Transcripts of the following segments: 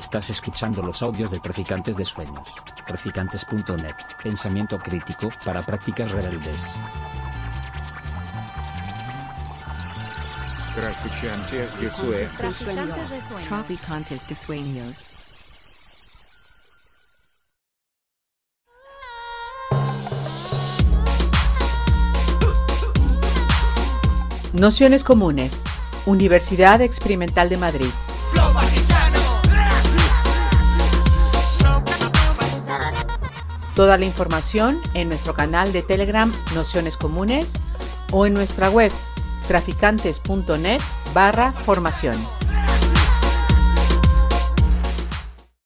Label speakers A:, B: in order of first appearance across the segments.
A: Estás escuchando los audios de Traficantes de Sueños. Traficantes.net. Pensamiento crítico para prácticas rebeldes.
B: Traficantes de Sueños.
C: Traficantes de sueños.
D: Nociones Comunes, Universidad Experimental de Madrid. Toda la información en nuestro canal de Telegram Nociones Comunes o en nuestra web traficantes.net barra formación.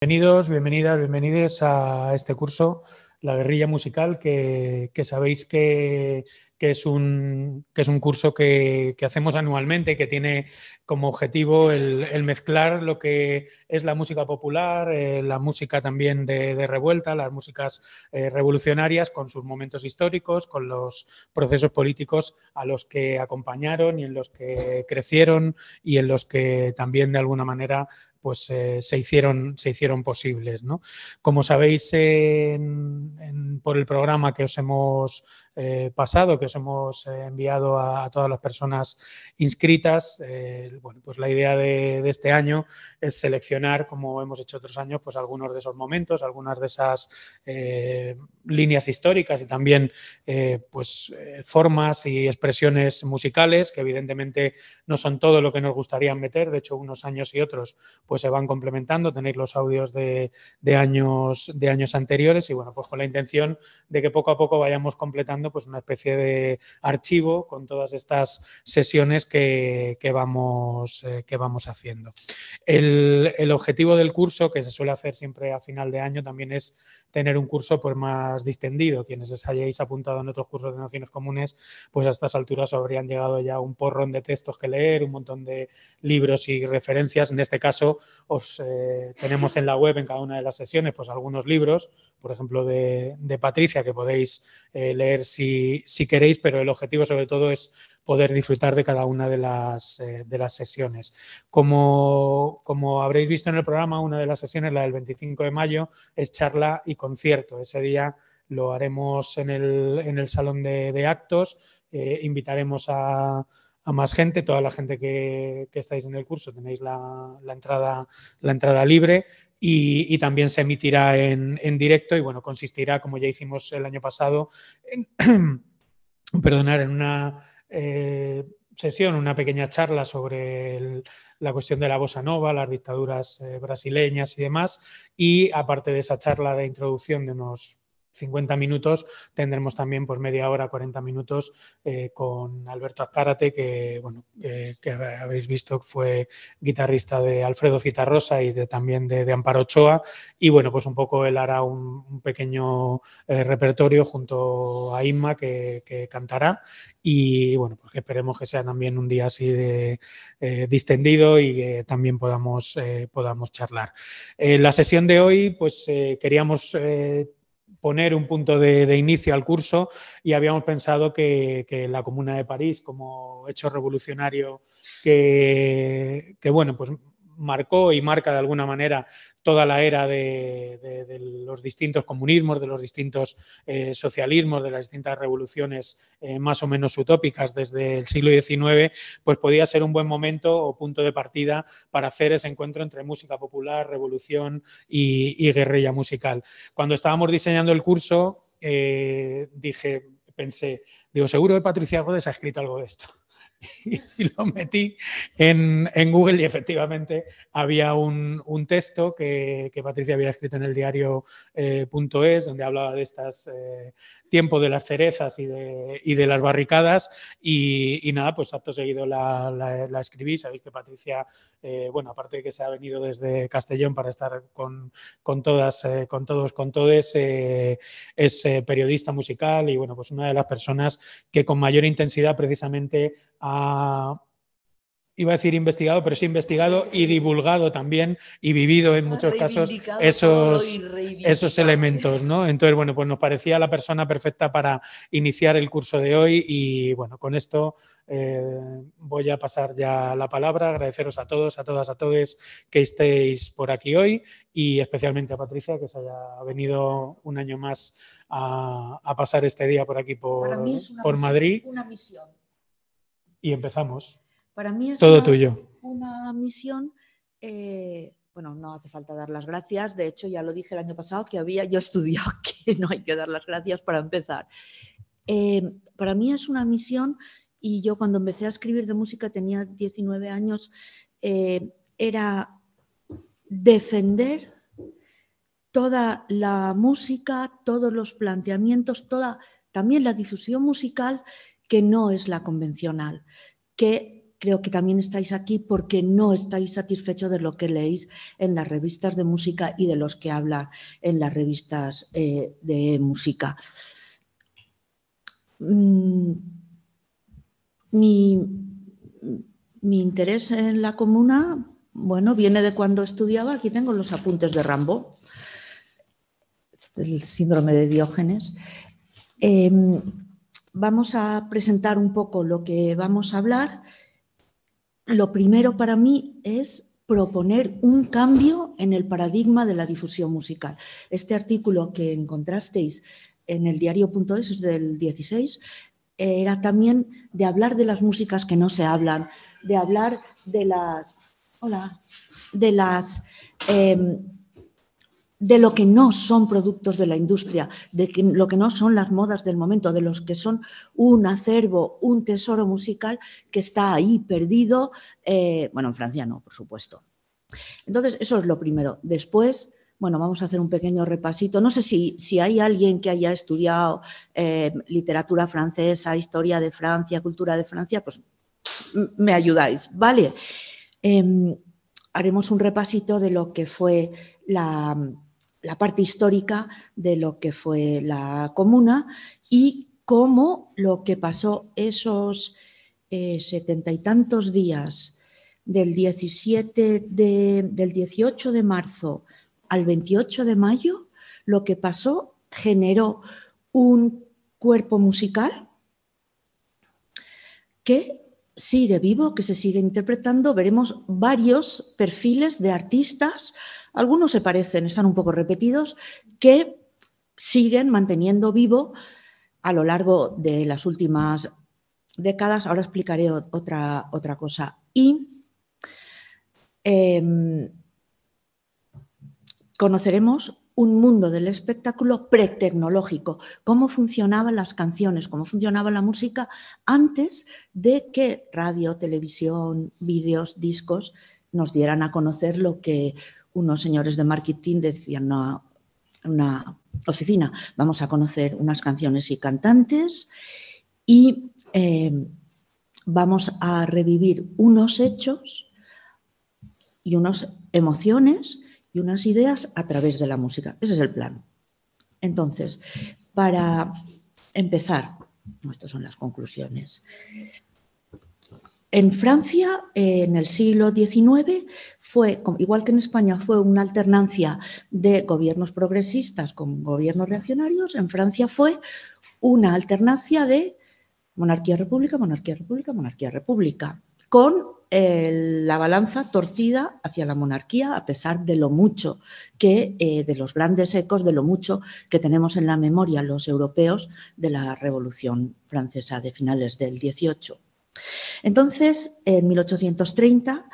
E: Bienvenidos, bienvenidas, bienvenidos a este curso, La guerrilla musical, que, que sabéis que que es un, que es un curso que, hacemos anualmente, que tiene como objetivo el, mezclar lo que es la música popular, eh, la música también de, revuelta, las músicas eh, revolucionarias, con sus momentos históricos, con los procesos políticos a los que acompañaron y en los que crecieron y en los que también de alguna manera pues eh, se, hicieron, se hicieron posibles. Como sabéis por el programa que os hemos eh, pasado que os hemos eh, enviado a, todas las personas inscritas. Eh, bueno, pues la idea de, este año es seleccionar, como hemos hecho otros años, pues algunos de esos momentos, algunas de esas líneas históricas y también pues formas y expresiones musicales que evidentemente no son todo lo que nos gustaría meter. De hecho, unos años y otros pues se van complementando. Tenéis los audios de, de años, de años anteriores y bueno, pues con la intención de que poco a poco vayamos completando pues una especie de archivo con todas estas sesiones que, vamos, eh, que vamos haciendo. El, objetivo del curso, que se suele hacer siempre a final de año, también es tener un curso pues, más distendido. Quienes os hayáis apuntado en otros cursos de Naciones Comunes, pues a estas alturas habrían llegado ya un porrón de textos que leer, un montón de libros y referencias. En este caso, os eh, tenemos en la web, en cada una de las sesiones, pues algunos libros, por ejemplo, de, Patricia, que podéis eh, leer si, si, queréis, pero el objetivo sobre todo es poder disfrutar de cada una de las, eh, de las sesiones. Como, como, habréis visto en el programa, una de las sesiones, la del 25 de mayo, es charla y concierto. Ese día lo haremos en el, en el salón de, actos, eh, invitaremos a, más gente, toda la gente que, que estáis en el curso tenéis la, la, entrada, la entrada libre y, también se emitirá en, en, directo y bueno, consistirá, como ya hicimos el año pasado, en, perdonar, en una eh, sesión, una pequeña charla sobre la cuestión de la bossa nova, las dictaduras eh, brasileñas y demás. Y aparte de esa charla de introducción de unos 50 minutos, tendremos también pues media hora, 40 minutos eh, con Alberto Azcárate, que, bueno, eh, que habréis visto fue guitarrista de Alfredo Citarrosa y de, también de, Amparo Ochoa. Y bueno, pues un poco él hará un, pequeño eh, repertorio junto a Inma que, cantará. Y bueno, pues esperemos que sea también un día así de distendido y que también podamos, podamos charlar. la sesión de hoy, pues queríamos poner un punto de, inicio al curso y habíamos pensado que, la Comuna de París, como hecho revolucionario que, que bueno, pues marcó y marca de alguna manera toda la era de, los distintos comunismos, de los distintos eh, socialismos, de las distintas revoluciones eh, más o menos utópicas desde el siglo XIX, pues podía ser un buen momento o punto de partida para hacer ese encuentro entre música popular, revolución y, guerrilla musical. Cuando estábamos diseñando el curso, eh, dije, pensé, digo, seguro que Patricia Godes ha escrito algo de esto. y lo metí en, Google y efectivamente había un, texto que, Patricia había escrito en el diario eh, donde hablaba de estas eh, tiempo de las cerezas y de, y de las barricadas y, nada, pues acto seguido la, escribí. Sabéis que Patricia, eh, bueno, aparte de que se ha venido desde Castellón para estar con, con todas, con todos, con todos, es periodista musical y bueno, pues una de las personas que con mayor intensidad precisamente ha iba a decir investigado, pero sí investigado y divulgado también y vivido en muchos casos esos, esos elementos, ¿no? Entonces, bueno, pues nos parecía la persona perfecta para iniciar el curso de hoy y bueno, con esto eh, voy a pasar ya la palabra, agradeceros a todos, a todas, a todos que estéis por aquí hoy y especialmente a Patricia que se haya venido un año más a, pasar este día por aquí por, por Madrid.
F: Una misión.
E: Y empezamos.
F: Para mí es
E: Todo una, tuyo.
F: una misión, eh, bueno, no hace falta dar las gracias, de hecho ya lo dije el año pasado que había yo estudiado que no hay que dar las gracias para empezar. Eh, para mí es una misión y yo cuando empecé a escribir de música tenía 19 años, eh, era defender toda la música, todos los planteamientos, toda también la difusión musical que no es la convencional, que creo que también estáis aquí porque no estáis satisfechos de lo que leéis en las revistas de música y de los que habla en las revistas eh, de música. Mm, mi, interés en la comuna, bueno, viene de cuando estudiaba, aquí tengo los apuntes de Rambo, el síndrome de Diógenes. Em, vamos a presentar un poco lo que vamos a hablar lo primero para mí es proponer un cambio en el paradigma de la difusión musical. Este artículo que encontrasteis en el diario.es es del 16 era también de hablar de las músicas que no se hablan, de hablar de las, hola, de las em, de lo que no son productos de la industria, de lo que no son las modas del momento, de los que son un acervo, un tesoro musical que está ahí perdido, eh, bueno, en Francia no, por supuesto. Entonces, eso es lo primero. Después, bueno, vamos a hacer un pequeño repasito. No sé si, si hay alguien que haya estudiado eh, literatura francesa, historia de Francia, cultura de Francia, pues me ayudáis, ¿vale? Em, haremos un repasito de lo que fue la, la parte histórica de lo que fue la comuna y cómo lo que pasó esos eh, setenta y tantos días del 17 del 18 de marzo al 28 de mayo, lo que pasó generó un cuerpo musical que sigue vivo, que se sigue interpretando. Veremos varios perfiles de artistas algunos se parecen, están un poco repetidos, que siguen manteniendo vivo a lo largo de las últimas décadas. Ahora explicaré otra, otra cosa. Y em, conoceremos un mundo del espectáculo pretecnológico, cómo funcionaban las canciones, cómo funcionaba la música antes de que radio, televisión, vídeos, discos nos dieran a conocer lo que unos señores de marketing decían, no, una oficina, vamos a conocer unas canciones y cantantes y eh, vamos a revivir unos hechos y unas emociones y unas ideas a través de la música. Ese es el plan. Entonces, para empezar, estas son las conclusiones. En Francia, en el siglo XIX, fue, igual que en España, fue una alternancia de gobiernos progresistas con gobiernos reaccionarios. En Francia fue una alternancia de monarquía-república, monarquía-república, monarquía-república, con la balanza torcida hacia la monarquía, a pesar de lo mucho que, eh, de los grandes ecos, de lo mucho que tenemos en la memoria los europeos de la Revolución Francesa de finales del XVIII. Entonces, en 1830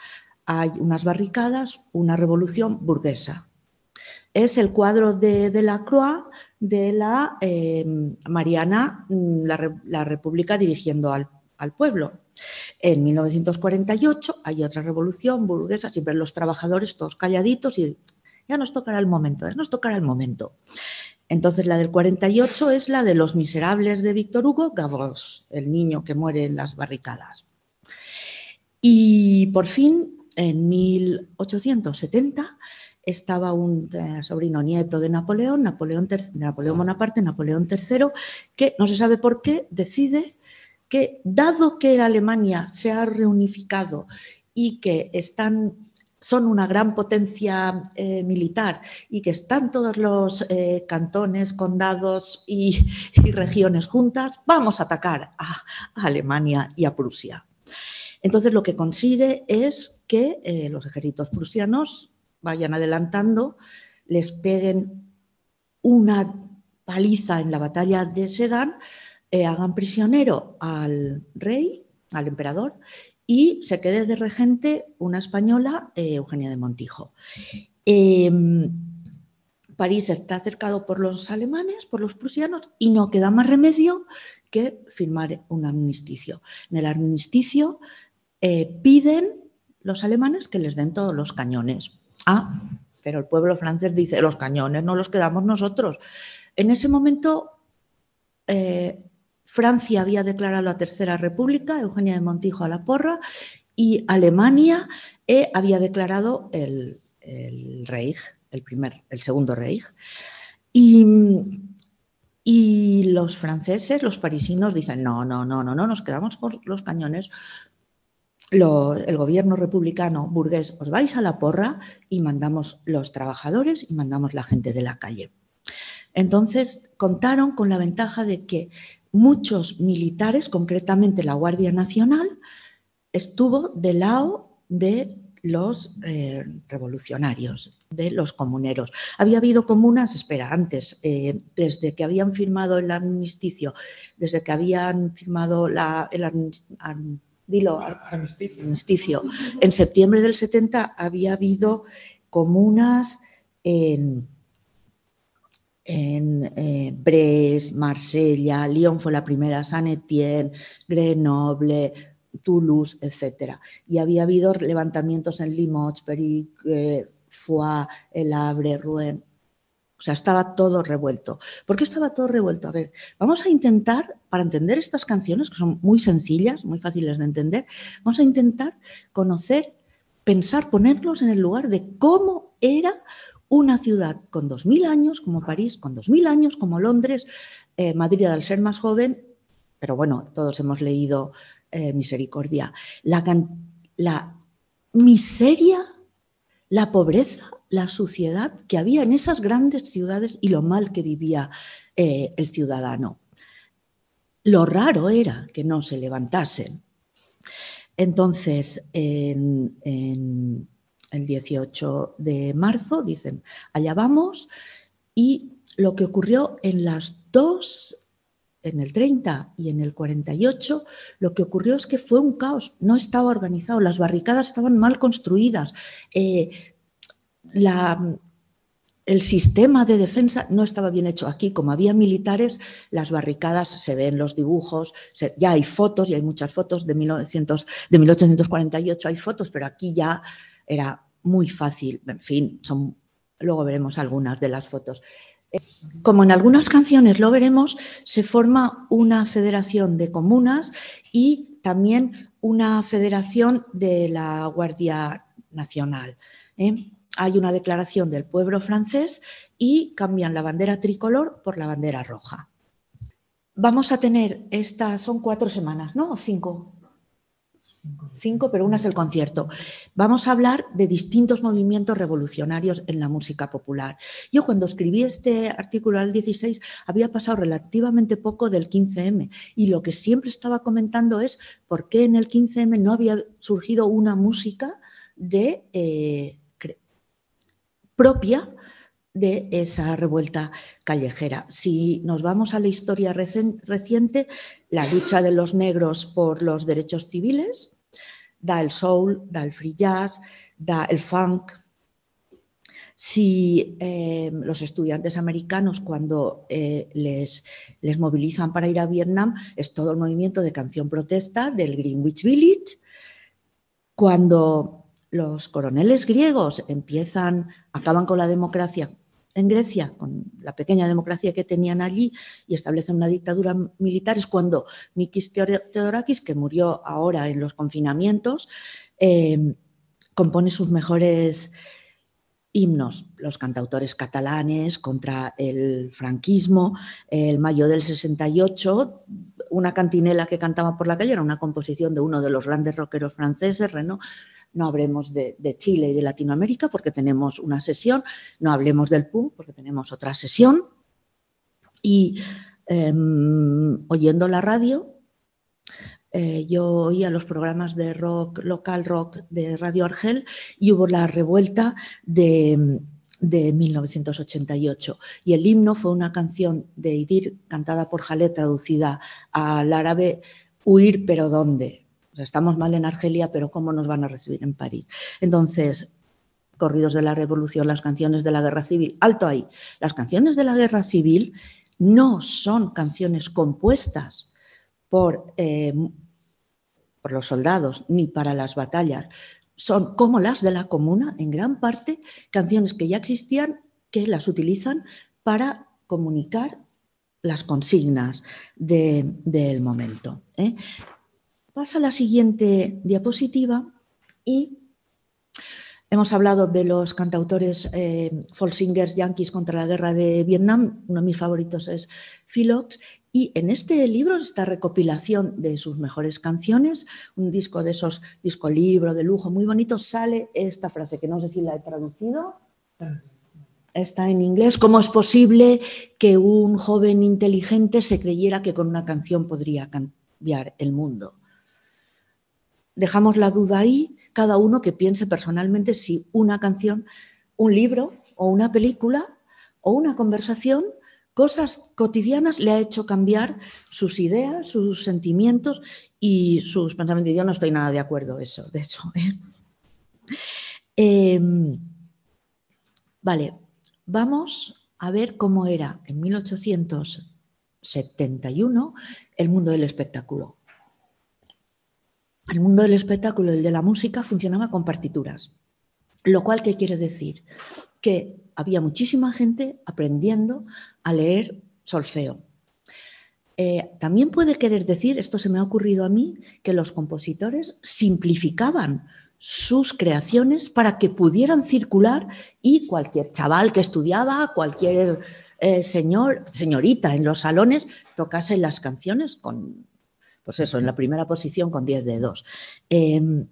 F: hay unas barricadas, una revolución burguesa. Es el cuadro de, de la Croix de la eh, Mariana, mm, la, República dirigiendo al, al pueblo. En 1948 hay otra revolución burguesa, siempre los trabajadores todos calladitos y ya nos tocará el momento, ya nos tocará el momento. Entonces la del 48 es la de Los Miserables de Víctor Hugo, Gavros, el niño que muere en las barricadas. Y por fin, en 1870, estaba un eh, sobrino nieto de Napoleón, Napoleón, Napoleón Bonaparte, Napoleón III, que no se sabe por qué decide que dado que Alemania se ha reunificado y que están son una gran potencia eh, militar y que están todos los eh, cantones, condados y, regiones juntas, vamos a atacar a, Alemania y a Prusia. Entonces lo que consigue es que eh, los ejércitos prusianos vayan adelantando, les peguen una paliza en la batalla de Sedan, hagan prisionero al rey, al emperador, y se quede de regente una española, eh, Eugenia de Montijo. Em, París está cercado por los alemanes, por los prusianos, y no queda más remedio que firmar un armisticio. En el armisticio eh, piden los alemanes que les den todos los cañones. Ah, pero el pueblo francés dice, los cañones no los quedamos nosotros. En ese momento, eh, Francia había declarado la Tercera República, Eugenia de Montijo a la porra, y Alemania eh, había declarado el, Reich, el, primer, el segundo Reich. Y, los franceses, los parisinos dicen, no, no, no, no, no, nos quedamos con los cañones. el gobierno republicano burgués, os vais a la porra y mandamos los trabajadores y mandamos la gente de la calle. Entonces contaron con la ventaja de que muchos militares, concretamente la Guardia Nacional, estuvo del lado de los eh, revolucionarios, de los comuneros. Había habido comunas, espera, antes, eh, desde que habían firmado el amnisticio, desde que habían firmado la, el armisticio. en septiembre del 70 había habido comunas en en eh, Brest, Marsella, Lyon fue la primera, Saint-Étienne, Grenoble, Toulouse, etc. Y había habido levantamientos en Limoges, Peric, eh, Foix, El Havre, Rouen. O sea, estaba todo revuelto. ¿Por qué estaba todo revuelto? A ver, vamos a intentar, para entender estas canciones, que son muy sencillas, muy fáciles de entender, vamos a intentar conocer, pensar, ponerlos en el lugar de cómo era una ciudad con 2.000 años como París, con 2.000 años como Londres, eh, Madrid al ser más joven, pero bueno, todos hemos leído eh, Misericordia. La, la miseria, la pobreza, la suciedad que había en esas grandes ciudades y lo mal que vivía eh, el ciudadano. Lo raro era que no se levantasen. Entonces, en, el 18 de marzo, dicen, allá vamos, y lo que ocurrió en las dos, en el 30 y en el 48, lo que ocurrió es que fue un caos, no estaba organizado, las barricadas estaban mal construidas, eh, el sistema de defensa no estaba bien hecho. Aquí, como había militares, las barricadas se ven los dibujos, ya hay fotos y hay muchas fotos de, 1900, de 1848, hay fotos, pero aquí ya era muy fácil. En fin, son, luego veremos algunas de las fotos. Como en algunas canciones lo veremos, se forma una federación de comunas y también una federación de la Guardia Nacional. ¿eh? Hay una declaración del pueblo francés y cambian la bandera tricolor por la bandera roja. Vamos a tener estas, son cuatro semanas, ¿no? O cinco, Cinco, pero una es el concierto. Vamos a hablar de distintos movimientos revolucionarios en la música popular. Yo cuando escribí este artículo al 16 había pasado relativamente poco del 15M y lo que siempre estaba comentando es por qué en el 15M no había surgido una música de, eh, propia de esa revuelta callejera. Si nos vamos a la historia reciente, la lucha de los negros por los derechos civiles, da el soul, da el free jazz, da el funk. Si eh, los estudiantes americanos cuando eh, les, les movilizan para ir a Vietnam es todo el movimiento de canción protesta del Greenwich Village, cuando los coroneles griegos empiezan, acaban con la democracia en Grecia, con la pequeña democracia que tenían allí, y establecen una dictadura militar, es cuando Mikis Theodorakis, que murió ahora en los confinamientos, em, compone sus mejores himnos, los cantautores catalanes contra el franquismo, el mayo del 68, una cantinela que cantaba por la calle, era una composición de uno de los grandes rockeros franceses, Renaud. No hablemos de, Chile y de Latinoamérica porque tenemos una sesión, no hablemos del punk porque tenemos otra sesión. Y em, oyendo la radio, eh, yo oía los programas de rock, local rock de Radio Argel y hubo la revuelta de, de 1988. Y el himno fue una canción de Idir cantada por Jalé, traducida al árabe, Huir, pero ¿dónde? Estamos mal en Argelia, pero ¿cómo nos van a recibir en París? Entonces, corridos de la revolución, las canciones de la guerra civil, alto ahí. Las canciones de la guerra civil no son canciones compuestas por, eh, por los soldados ni para las batallas, son como las de la comuna, en gran parte, canciones que ya existían, que las utilizan para comunicar las consignas del momento. ¿eh? Pasa a la siguiente diapositiva y hemos hablado de los cantautores eh, singers yankees contra la guerra de Vietnam. Uno de mis favoritos es Philox y en este libro, esta recopilación de sus mejores canciones, un disco de esos, disco libro de lujo muy bonito, sale esta frase que no sé si la he traducido. Está en inglés. ¿Cómo es posible que un joven inteligente se creyera que con una canción podría cambiar el mundo? Dejamos la duda ahí, cada uno que piense personalmente si una canción, un libro o una película o una conversación cosas cotidianas le ha hecho cambiar sus ideas, sus sentimientos y sus pensamientos. Yo no estoy nada de acuerdo eso, de hecho. ¿eh? Em, vale, vamos a ver cómo era en 1871 el mundo del espectáculo. El mundo del espectáculo, el de la música, funcionaba con partituras. Lo cual, ¿qué quiere decir? Que había muchísima gente aprendiendo a leer solfeo. Eh, también puede querer decir, esto se me ha ocurrido a mí, que los compositores simplificaban sus creaciones para que pudieran circular y cualquier chaval que estudiaba, cualquier eh, señor, señorita en los salones, tocase las canciones con, pues eso, en la primera posición con 10 dedos. Eh,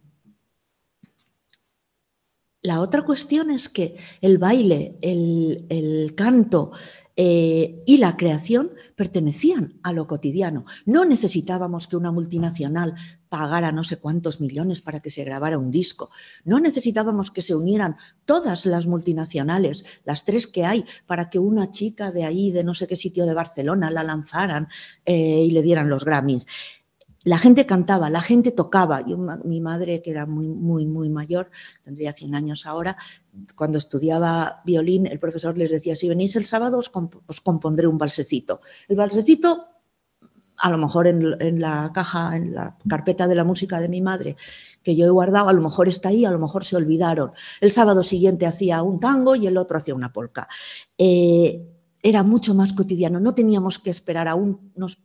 F: la otra cuestión es que el baile, el, canto eh, y la creación pertenecían a lo cotidiano. No necesitábamos que una multinacional pagara no sé cuántos millones para que se grabara un disco. No necesitábamos que se unieran todas las multinacionales, las tres que hay, para que una chica de ahí, de no sé qué sitio de Barcelona, la lanzaran eh, y le dieran los Grammys la gente cantaba, la gente tocaba. Yo, mi madre, que era muy, muy, muy mayor, tendría 100 años ahora, cuando estudiaba violín, el profesor les decía, si venís el sábado os, compondré un balsecito. El balsecito, a lo mejor en, la caja, en la carpeta de la música de mi madre, que yo he guardado, a lo mejor está ahí, a lo mejor se olvidaron. El sábado siguiente hacía un tango y el otro hacía una polca. Eh, era mucho más cotidiano, no teníamos que esperar a unos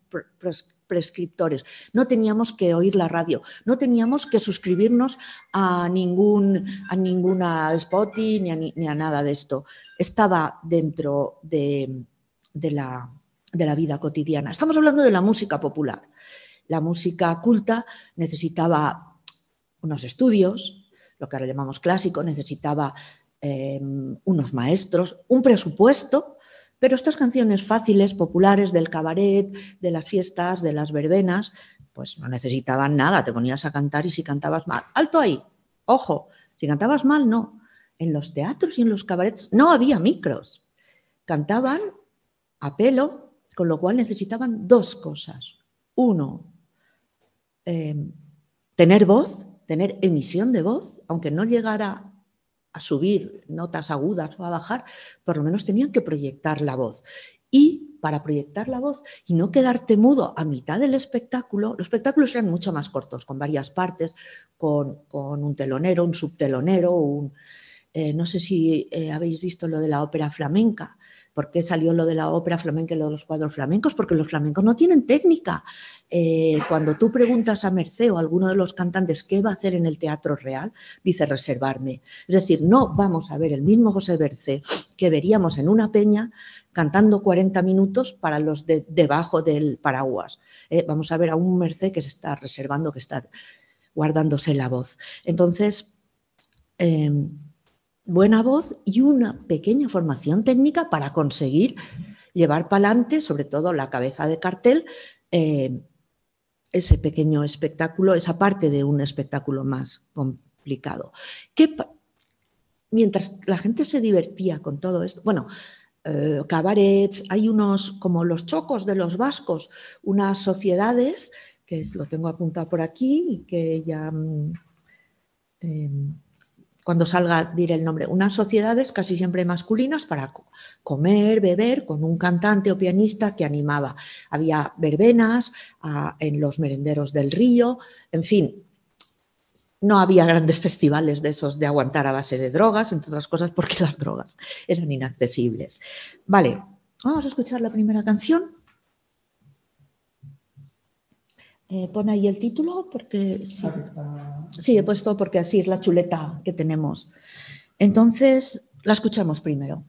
F: prescriptores, no teníamos que oír la radio, no teníamos que suscribirnos a, ningún, a ninguna Spotify ni a, nada de esto. Estaba dentro de, la, de la vida cotidiana. Estamos hablando de la música popular. La música culta necesitaba unos estudios, lo que ahora llamamos clásico, necesitaba eh, unos maestros, un presupuesto pero estas canciones fáciles, populares del cabaret, de las fiestas, de las verbenas, pues no necesitaban nada, te ponías a cantar y si cantabas mal, alto ahí, ojo, si cantabas mal, no. En los teatros y en los cabarets no había micros, cantaban a pelo, con lo cual necesitaban dos cosas. Uno, em, tener voz, tener emisión de voz, aunque no llegara a subir notas agudas o a bajar, por lo menos tenían que proyectar la voz. Y para proyectar la voz y no quedarte mudo a mitad del espectáculo, los espectáculos eran mucho más cortos, con varias partes, con, un telonero, un subtelonero, un, eh, no sé si eh, habéis visto lo de la ópera flamenca, ¿Por qué salió lo de la ópera flamenca y lo de los cuadros flamencos? Porque los flamencos no tienen técnica. Eh, cuando tú preguntas a Merced o a alguno de los cantantes qué va a hacer en el teatro real, dice reservarme. Es decir, no vamos a ver el mismo José Merced que veríamos en una peña cantando 40 minutos para los de debajo del paraguas. Eh, vamos a ver a un Merced que se está reservando, que está guardándose la voz. Entonces, em, buena voz y una pequeña formación técnica para conseguir llevar para adelante, sobre todo la cabeza de cartel, eh, ese pequeño espectáculo, esa parte de un espectáculo más complicado. mientras la gente se divertía con todo esto, bueno, eh, cabarets, hay unos como los chocos de los vascos, unas sociedades, que lo tengo apuntado por aquí y que ya... Mm, em, cuando salga diré el nombre, unas sociedades casi siempre masculinas para comer, beber, con un cantante o pianista que animaba. Había verbenas en los merenderos del río, en fin, no había grandes festivales de esos de aguantar a base de drogas, entre otras cosas porque las drogas eran inaccesibles. Vale, vamos a escuchar la primera canción. Eh, pone ahí el título porque sí. he puesto porque así es la chuleta que tenemos. Entonces, la escuchamos primero.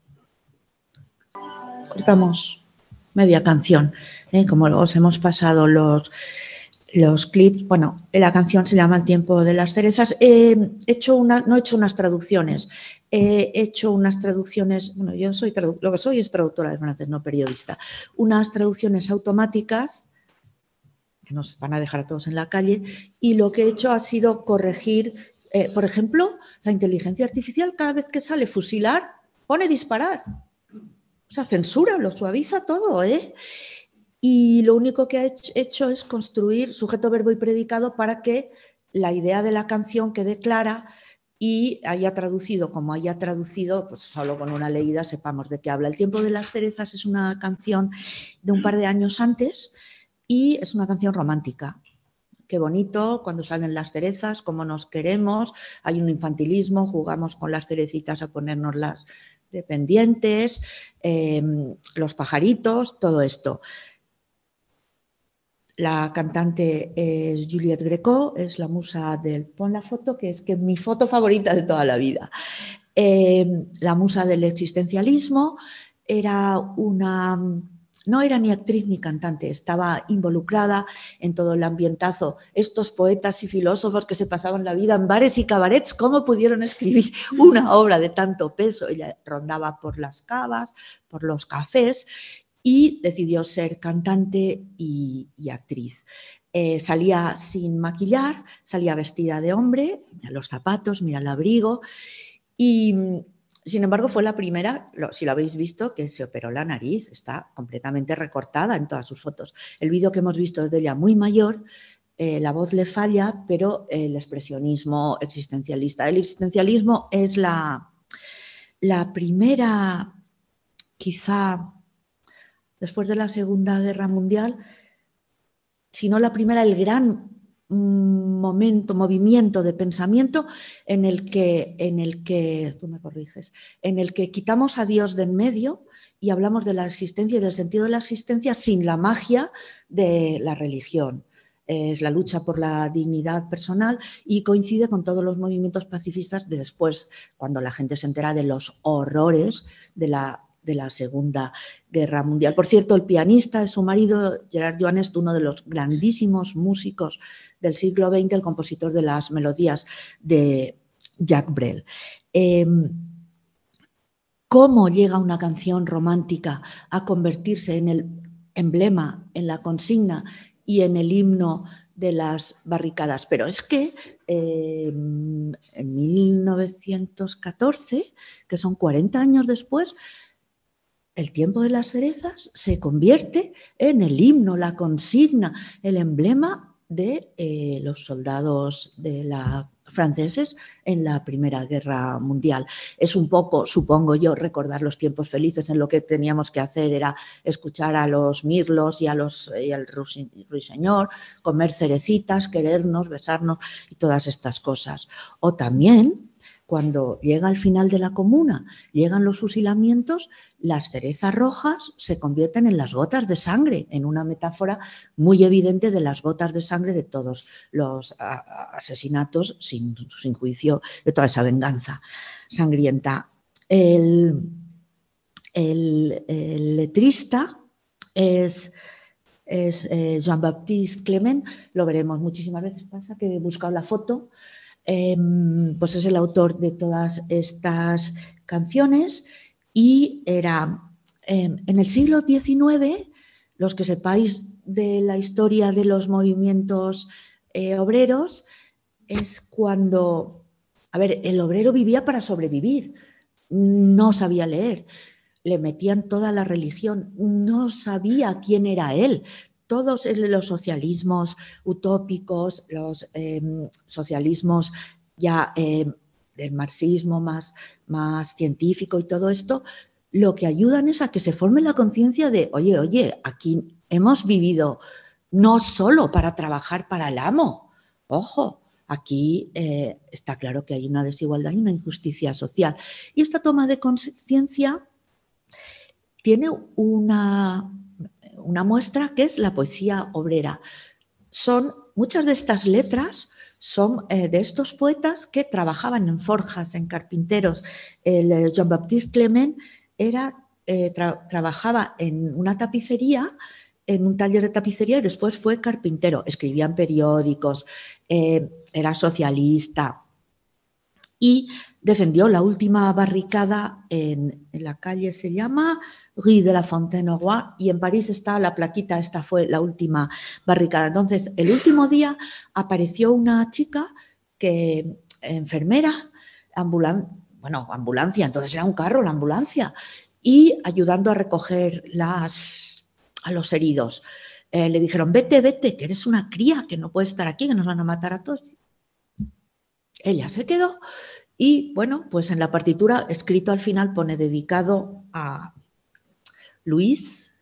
F: Cortamos media canción. ¿eh? Como os hemos pasado los, los clips, bueno, la canción se llama El tiempo de las cerezas. He hecho una, no he hecho unas traducciones, he hecho unas traducciones, bueno, yo soy lo que soy es traductora de francés, no periodista, unas traducciones automáticas que nos van a dejar a todos en la calle, y lo que he hecho ha sido corregir, eh, por ejemplo, la inteligencia artificial cada vez que sale fusilar, pone disparar. O sea, censura, lo suaviza todo, ¿eh? Y lo único que ha hecho es construir sujeto, verbo y predicado para que la idea de la canción quede clara y haya traducido como haya traducido, pues solo con una leída sepamos de qué habla. El tiempo de las cerezas es una canción de un par de años antes y es una canción romántica. Qué bonito cuando salen las cerezas, cómo nos queremos, hay un infantilismo, jugamos con las cerecitas a ponernoslas dependientes, em, los pajaritos, todo esto. La cantante es Juliette Greco, es la musa del Pon la foto, que es que mi foto favorita de toda la vida. Em, la musa del existencialismo era una no era ni actriz ni cantante, estaba involucrada en todo el ambientazo. Estos poetas y filósofos que se pasaban la vida en bares y cabarets, ¿cómo pudieron escribir una obra de tanto peso? Ella rondaba por las cavas, por los cafés y decidió ser cantante y, actriz. Eh, salía sin maquillar, salía vestida de hombre, mira los zapatos, mira el abrigo y sin embargo, fue la primera, si lo habéis visto, que se operó la nariz, está completamente recortada en todas sus fotos. El vídeo que hemos visto de ella muy mayor, eh, la voz le falla, pero el expresionismo existencialista. El existencialismo es la, la primera, quizá después de la Segunda Guerra Mundial, si no la primera, el gran momento, movimiento de pensamiento en el que, en el que, tú me corriges, en el que quitamos a Dios de en medio y hablamos de la existencia y del sentido de la existencia sin la magia de la religión. Es la lucha por la dignidad personal y coincide con todos los movimientos pacifistas de después, cuando la gente se entera de los horrores de la de la Segunda Guerra Mundial. Por cierto, el pianista es su marido, Gerard Joannest, uno de los grandísimos músicos del siglo XX, el compositor de las melodías de Jacques Brel. Em, ¿Cómo llega una canción romántica a convertirse en el emblema, en la consigna y en el himno de las barricadas? Pero es que em, en 1914, que son 40 años después, el tiempo de las cerezas se convierte en el himno, la consigna, el emblema de eh, los soldados de franceses en la Primera Guerra Mundial. Es un poco, supongo yo, recordar los tiempos felices en lo que teníamos que hacer era escuchar a los mirlos y, a los, y al ruiseñor, comer cerecitas, querernos, besarnos y todas estas cosas. O también cuando llega al final de la comuna, llegan los fusilamientos, las cerezas rojas se convierten en las gotas de sangre, en una metáfora muy evidente de las gotas de sangre de todos los asesinatos sin, juicio, de toda esa venganza sangrienta. El, letrista es, es eh, Jean-Baptiste Clement, lo veremos muchísimas veces, pasa que he buscado la foto, Em, pues es el autor de todas estas canciones y era em, en el siglo XIX, los que sepáis de la historia de los movimientos eh, obreros, es cuando, a ver, el obrero vivía para sobrevivir, no sabía leer, le metían toda la religión, no sabía quién era él, todos los socialismos utópicos, los em, socialismos ya em, del marxismo más, científico y todo esto, lo que ayudan es a que se forme la conciencia de, oye, oye, aquí hemos vivido no solo para trabajar para el amo, ojo, aquí eh, está claro que hay una desigualdad y una injusticia social. Y esta toma de conciencia tiene una, una muestra que es la poesía obrera. Son muchas de estas letras son eh, de estos poetas que trabajaban en forjas, en carpinteros. El eh, Jean-Baptiste Clement era, eh, trabajaba en una tapicería, en un taller de tapicería y después fue carpintero. Escribía en periódicos, era socialista y defendió la última barricada en, la calle, se llama Rue de la Fontaine-Roi, y en París está la plaquita, esta fue la última barricada. Entonces, el último día apareció una chica que, enfermera, bueno, ambulancia, entonces era un carro, la ambulancia, y ayudando a recoger las, a los heridos. Eh, le dijeron, vete, vete, que eres una cría, que no puedes estar aquí, que nos van a matar a todos. Ella se quedó y bueno, pues en la partitura escrito al final pone dedicado a Luis,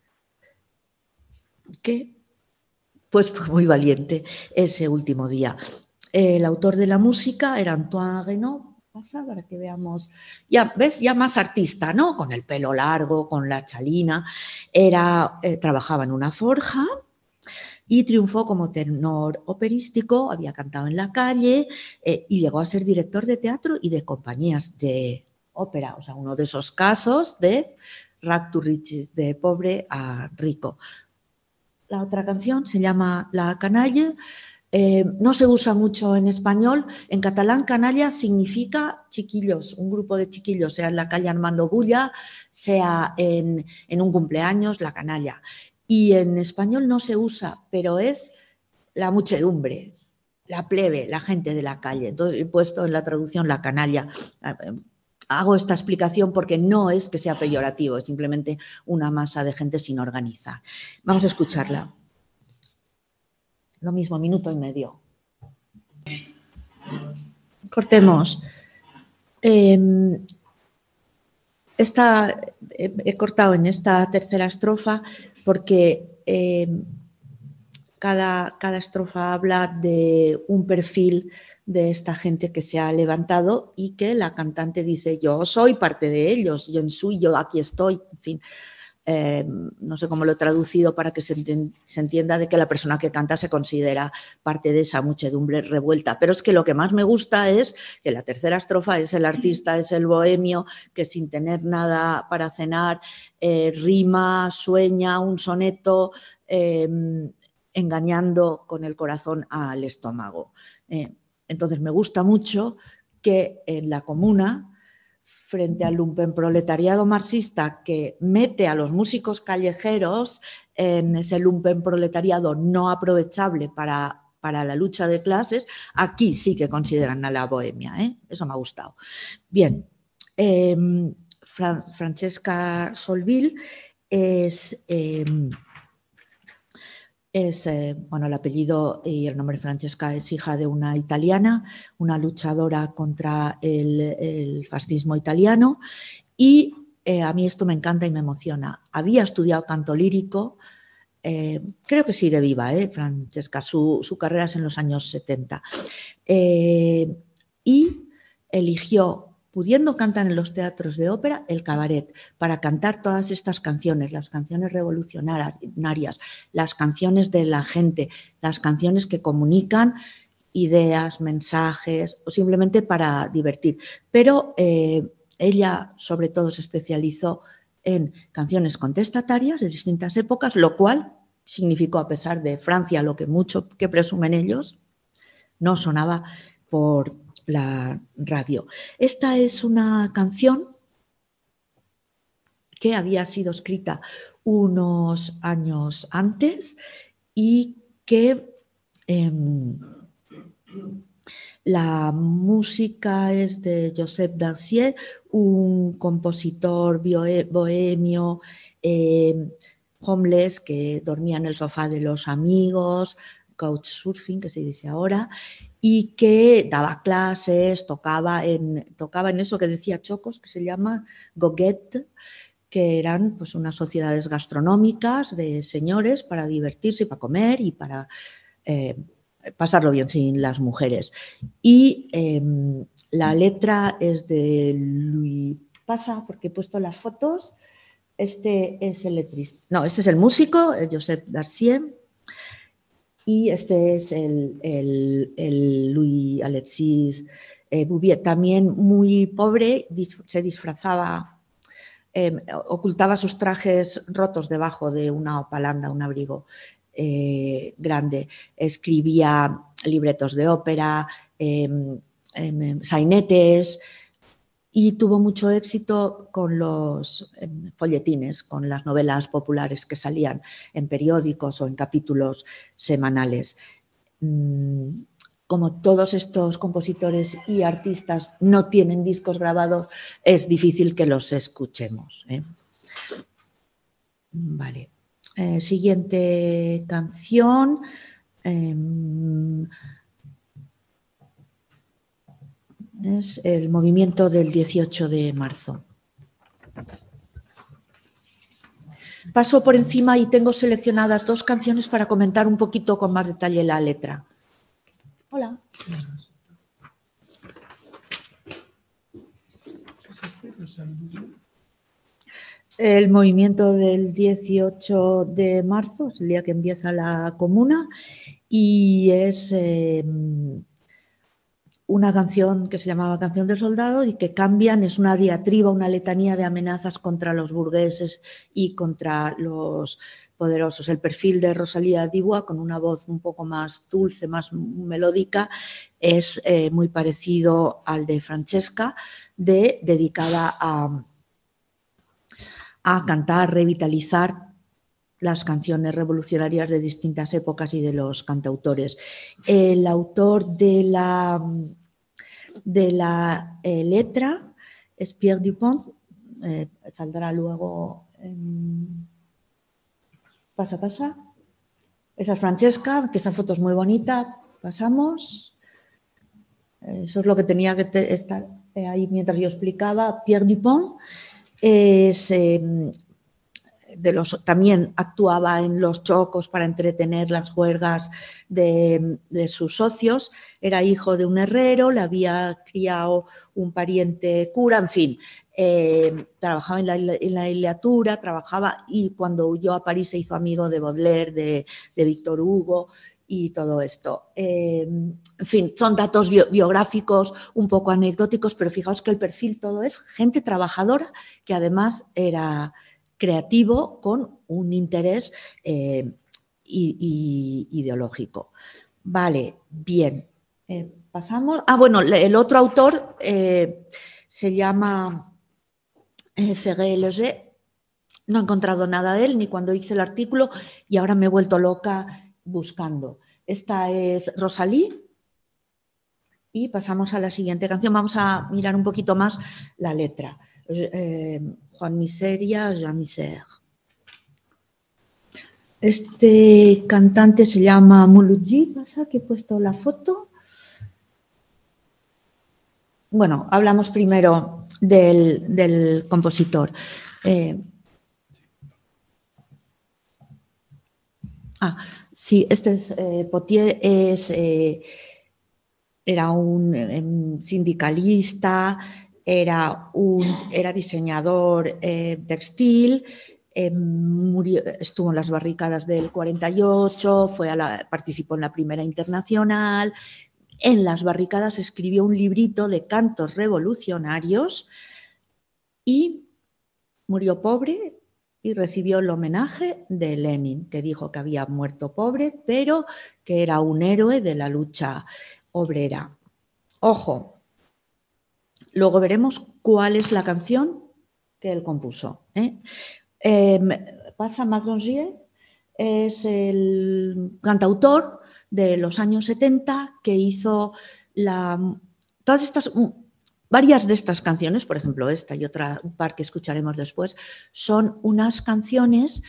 F: que pues fue muy valiente ese último día. El autor de la música era Antoine Renaud, pasa para que veamos, ya ves, ya más artista, ¿no? Con el pelo largo, con la chalina, era, eh, trabajaba en una forja y triunfó como tenor operístico, había cantado en la calle eh, y llegó a ser director de teatro y de compañías de ópera, o sea, uno de esos casos de Rack to Riches, de pobre a rico. La otra canción se llama La canalla. Eh, no se usa mucho en español. En catalán, canalla significa chiquillos, un grupo de chiquillos, sea en la calle Armando Bulla, sea en, un cumpleaños, la canalla. Y en español no se usa, pero es la muchedumbre, la plebe, la gente de la calle. Entonces he puesto en la traducción la canalla hago esta explicación porque no es que sea peyorativo, es simplemente una masa de gente sin organizar. Vamos a escucharla. Lo mismo, minuto y medio. Cortemos. Em, he, cortado en esta tercera estrofa porque em, cada, cada estrofa habla de un perfil de esta gente que se ha levantado y que la cantante dice, yo soy parte de ellos, yo en su, yo aquí estoy, en fin. Eh, no sé cómo lo he traducido para que se, entienda de que la persona que canta se considera parte de esa muchedumbre revuelta. Pero es que lo que más me gusta es que la tercera estrofa es el artista, es el bohemio que sin tener nada para cenar eh, rima, sueña un soneto eh, engañando con el corazón al estómago. Entonces me gusta mucho que en la comuna, frente al lumpenproletariado marxista que mete a los músicos callejeros en ese lumpenproletariado no aprovechable para, para la lucha de clases, aquí sí que consideran a la bohemia. ¿eh? Eso me ha gustado. Bien, em, Francesca Solville es... Em, es, eh, bueno, el apellido y el nombre Francesca es hija de una italiana, una luchadora contra el, fascismo italiano y eh, a mí esto me encanta y me emociona. Había estudiado canto lírico, eh, creo que sigue viva, Francesca, su, su, carrera es en los años 70. y eligió, pudiendo cantar en los teatros de ópera, el cabaret, para cantar todas estas canciones, las canciones revolucionarias, las canciones de la gente, las canciones que comunican ideas, mensajes o simplemente para divertir. Pero eh, ella sobre todo se especializó en canciones contestatarias de distintas épocas, lo cual significó, a pesar de Francia, lo que mucho que presumen ellos, no sonaba por la radio. Esta es una canción que había sido escrita unos años antes y que em, la música es de Joseph Darcier, un compositor bohemio, em, homeless que dormía en el sofá de los amigos, couchsurfing, que se dice ahora, y que daba clases, tocaba en, tocaba en eso que decía Chocos, que se llama Goguet, que eran pues, unas sociedades gastronómicas de señores para divertirse, para comer y para eh, pasarlo bien sin las mujeres. Y em, la letra es de Luis Pasa, porque he puesto las fotos. Este es el letrista, no, este es el músico, el Josep Darcier, y este es el, Louis Alexis eh, Bouvier, también muy pobre, se disfrazaba, em, ocultaba sus trajes rotos debajo de una opalanda, un abrigo eh, grande. Escribía libretos de ópera, em, em, sainetes, y tuvo mucho éxito con los folletines, con las novelas populares que salían en periódicos o en capítulos semanales. Mm, como todos estos compositores y artistas no tienen discos grabados, es difícil que los escuchemos. ¿eh? Vale. Eh, siguiente canción. Em, Es el movimiento del 18 de marzo. Paso por encima y tengo seleccionadas dos canciones para comentar un poquito con más detalle la letra. Hola. El movimiento del 18 de marzo es el día que empieza la comuna y es em, una canción que se llamaba Canción del Soldado y que cambian, es una diatriba, una letanía de amenazas contra los burgueses y contra los poderosos. El perfil de Rosalía Dibois, con una voz un poco más dulce, más melódica, es eh, muy parecido al de Francesca, de, dedicada a, a cantar, revitalizar las canciones revolucionarias de distintas épocas y de los cantautores. El autor de la de la eh, letra es Pierre Dupont, eh, saldrá luego pasa, pasa. Esa es Francesca, que esa foto es muy bonita. Pasamos. Eso es lo que tenía que estar eh, ahí mientras yo explicaba. Pierre Dupont es em, también actuaba en los chocos para entretener las juergas de, sus socios, era hijo de un herrero, le había criado un pariente cura, en fin, eh, trabajaba en la, en trabajaba y cuando huyó a París se hizo amigo de Baudelaire, de, de Víctor Hugo y todo esto. Eh, en fin, son datos biográficos un poco anecdóticos, pero fijaos que el perfil todo es gente trabajadora que además era creativo con un interés eh, ideológico. Vale, bien. Eh, pasamos. Ah, bueno, el otro autor eh, se llama Ferré Leger. No he encontrado nada de él ni cuando hice el artículo y ahora me he vuelto loca buscando. Esta es Rosalí. Y pasamos a la siguiente canción. Vamos a mirar un poquito más la letra. Juan Miseria, Jean Misère. Este cantante se llama Mouloudji, pasa que he puesto la foto. Bueno, hablamos primero del, compositor. Eh, ah, sí, este es eh, Potier, es eh, era un sindicalista, era, un, era diseñador eh, textil, em, estuvo en las barricadas del 48, fue a participó en la primera internacional. En las barricadas escribió un librito de cantos revolucionarios y murió pobre y recibió el homenaje de Lenin, que dijo que había muerto pobre, pero que era un héroe de la lucha obrera. Ojo, luego veremos cuál es la canción que él compuso. ¿eh? Em, pasa Macrongier, es el cantautor de los años 70 que hizo la, todas estas Varias de estas canciones, por ejemplo esta y otra, par que escucharemos después, son unas canciones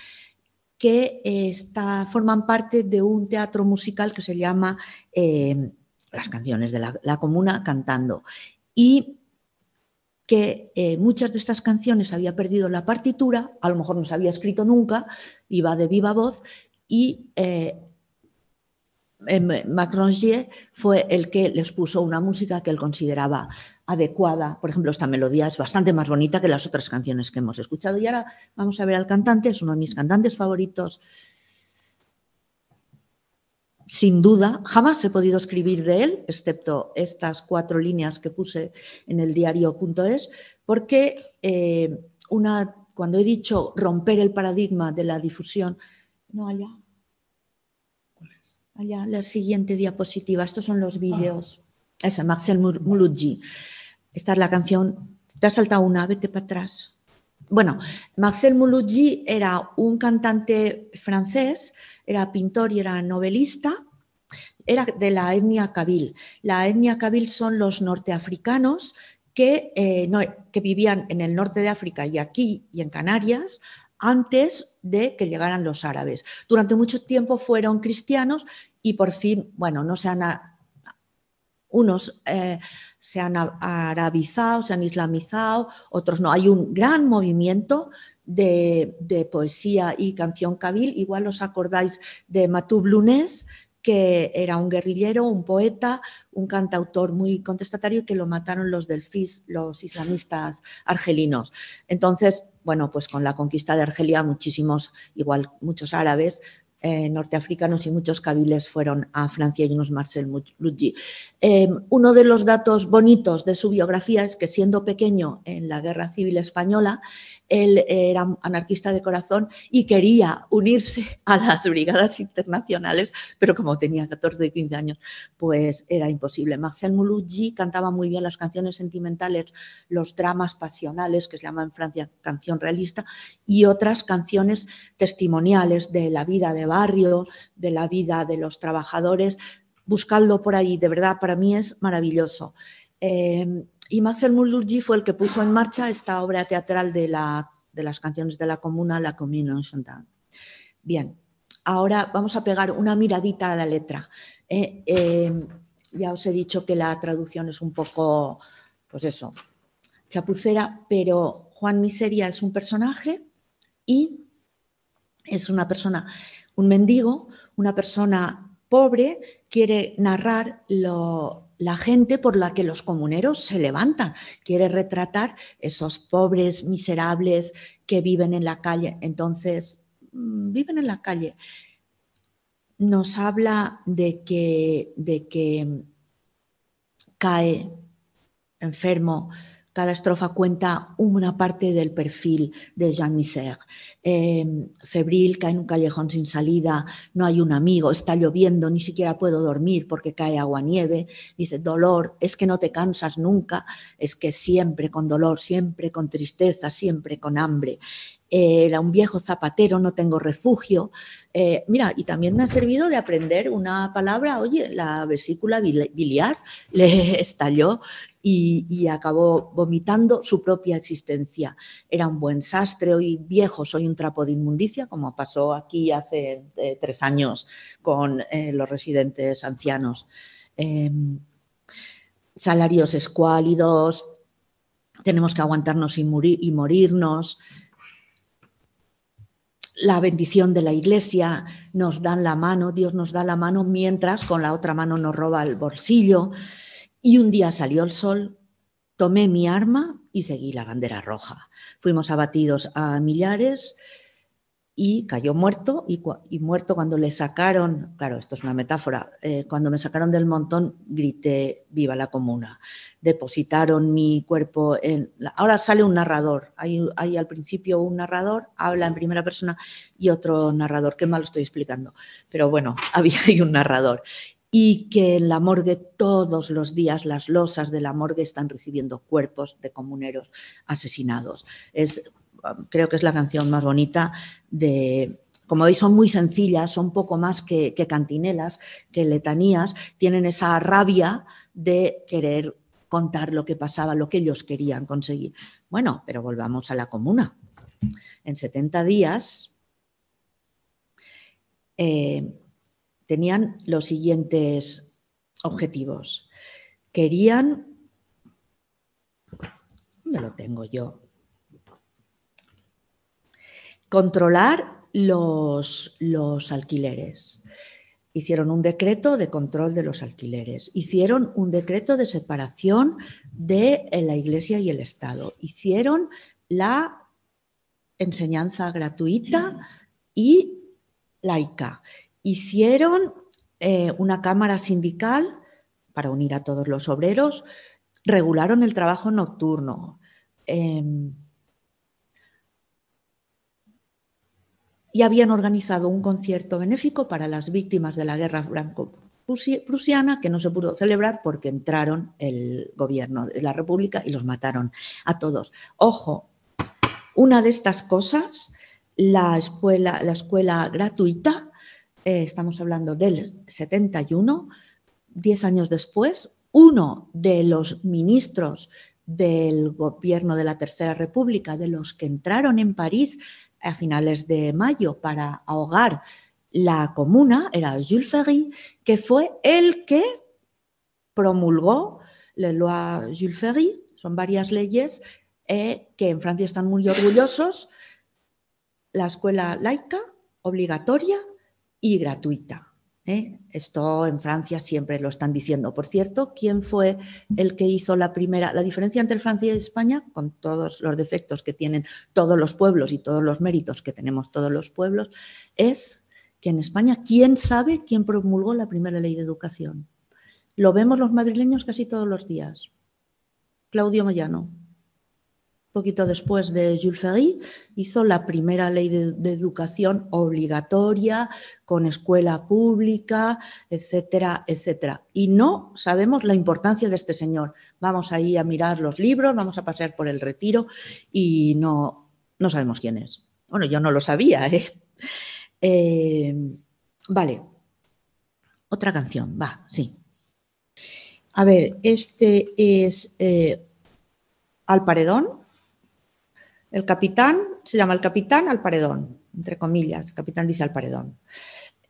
F: que eh, forman parte de un teatro musical que se llama eh, Las canciones de la, comuna cantando. Y que eh, muchas de estas canciones había perdido la partitura, a lo mejor no se había escrito nunca, iba de viva voz, y Macrongier fue el que les puso una música que él consideraba adecuada. Por ejemplo, esta melodía es bastante más bonita que las otras canciones que hemos escuchado. Y ahora vamos a ver al cantante, es uno de mis cantantes favoritos. Sin duda, jamás he podido escribir de él, excepto estas cuatro líneas que puse en el diario.es, porque eh, una, cuando he dicho romper el paradigma de la difusión, no allá, allá, la siguiente diapositiva, estos son los vídeos. Esa, Marcel Mouloudji. Esta es la canción. Te ha saltado una, vete para atrás. Bueno, Marcel Mouloudji era un cantante francés, era pintor y era novelista, era de la etnia kabil. La etnia kabil son los norteafricanos que, eh, que vivían en el norte de África y aquí y en Canarias antes de que llegaran los árabes. Durante mucho tiempo fueron cristianos y por fin, bueno, no se han unos eh, se han arabizado, se han islamizado, otros no. Hay un gran movimiento de, poesía y canción kabil. Igual os acordáis de Matou Blunés, que era un guerrillero, un poeta, un cantautor muy contestatario que lo mataron los del FIS, los islamistas argelinos. Entonces, bueno, pues con la conquista de Argelia, muchísimos, igual muchos árabes, eh, norteafricanos y muchos cabiles fueron a Francia y unos Marcel Ludji. Eh, uno de los datos bonitos de su biografía es que siendo pequeño en la Guerra Civil Española, él era anarquista de corazón y quería unirse a las brigadas internacionales, pero como tenía 14 y 15 años, pues era imposible. Marcel Mouloudji cantaba muy bien las canciones sentimentales, los dramas pasionales, que se llama en Francia canción realista, y otras canciones testimoniales de la vida de barrio, de la vida de los trabajadores. Buscadlo por ahí, de verdad, para mí es maravilloso. Eh, y Marcel Mouloudji fue el que puso en marcha esta obra teatral de, la, de las canciones de la comuna, La Commune Chantant. Bien, ahora vamos a pegar una miradita a la letra. Eh, eh, ya os he dicho que la traducción es un poco, pues eso, chapucera, pero Juan Miseria es un personaje y es una persona, un mendigo, una persona pobre, quiere narrar lo, la gente por la que los comuneros se levantan. Quiere retratar esos pobres, miserables que viven en la calle. Entonces, mm, viven en la calle. Nos habla de que, de que cae enfermo, cada estrofa cuenta una parte del perfil de Jean Misère. Em, febril, cae en un callejón sin salida, no hay un amigo, está lloviendo, ni siquiera puedo dormir porque cae agua nieve. Dice, dolor, es que no te cansas nunca, es que siempre con dolor, siempre con tristeza, siempre con hambre. Era un viejo zapatero, no tengo refugio. Eh, mira, y también me ha servido de aprender una palabra, oye, la vesícula biliar le estalló y, acabó vomitando su propia existencia. Era un buen sastre, hoy viejo, soy un trapo de inmundicia, como pasó aquí hace eh, tres años con eh, los residentes ancianos. Em, salarios escuálidos, tenemos que aguantarnos morir, y morirnos. La bendición de la iglesia, nos dan la mano, Dios nos da la mano mientras con la otra mano nos roba el bolsillo. Y un día salió el sol, tomé mi arma y seguí la bandera roja. Fuimos abatidos a millares y cayó muerto y, muerto cuando le sacaron, claro, esto es una metáfora, eh, cuando me sacaron del montón grité viva la comuna. Depositaron mi cuerpo en... ahora sale un narrador, hay, al principio un narrador, habla en primera persona y otro narrador, qué mal estoy explicando, pero bueno, había ahí un narrador. Y que en la morgue todos los días las losas de la morgue están recibiendo cuerpos de comuneros asesinados. Es creo que es la canción más bonita de, como veis, son muy sencillas, son poco más que, cantinelas, que letanías, tienen esa rabia de querer contar lo que pasaba, lo que ellos querían conseguir. Bueno, pero volvamos a la comuna. En 70 días eh, tenían los siguientes objetivos. Querían, ¿dónde lo tengo yo? Controlar los, los alquileres. Hicieron un decreto de control de los alquileres, hicieron un decreto de separación de eh, la Iglesia y el Estado, hicieron la enseñanza gratuita y laica, hicieron eh, una cámara sindical para unir a todos los obreros, regularon el trabajo nocturno. Em, y habían organizado un concierto benéfico para las víctimas de la guerra franco-prusiana que no se pudo celebrar porque entraron el gobierno de la República y los mataron a todos. Ojo, una de estas cosas, la escuela, la escuela gratuita, eh, estamos hablando del 71, diez años después, uno de los ministros del gobierno de la Tercera República, de los que entraron en París a finales de mayo para ahogar la comuna era Jules Ferry, que fue el que promulgó la loi Jules Ferry, son varias leyes eh, que en Francia están muy orgullosos, la escuela laica, obligatoria y gratuita. ¿Eh? Esto en Francia siempre lo están diciendo. Por cierto, ¿quién fue el que hizo la primera? La diferencia entre Francia y España, con todos los defectos que tienen todos los pueblos y todos los méritos que tenemos todos los pueblos, es que en España, ¿quién sabe quién promulgó la primera ley de educación? Lo vemos los madrileños casi todos los días. Claudio Moyano poquito después de Jules Ferry, hizo la primera ley de, educación obligatoria, con escuela pública, etcétera, etcétera. Y no sabemos la importancia de este señor. Vamos ahí a mirar los libros, vamos a pasear por el retiro y no, no sabemos quién es. Bueno, yo no lo sabía. ¿eh? Eh, vale. Otra canción, va, sí. A ver, este es eh, Al Paredón el capitán se llama el capitán al paredón, entre comillas, el capitán dice al paredón.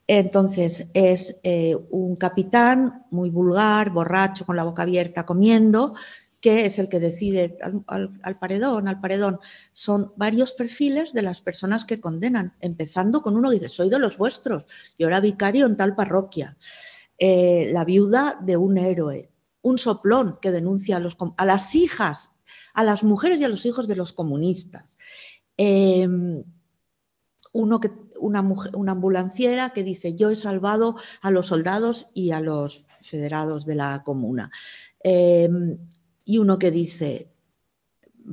F: Entonces es eh, un capitán muy vulgar, borracho, con la boca abierta, comiendo, que es el que decide al, paredón, al paredón. Son varios perfiles de las personas que condenan, empezando con uno que dice, soy de los vuestros, yo era vicario en tal parroquia. Eh, la viuda de un héroe, un soplón que denuncia a, las hijas a las mujeres y a los hijos de los comunistas. Em, uno que, una, mujer, una ambulanciera que dice, yo he salvado a los soldados y a los federados de la comuna. Em, y uno que dice,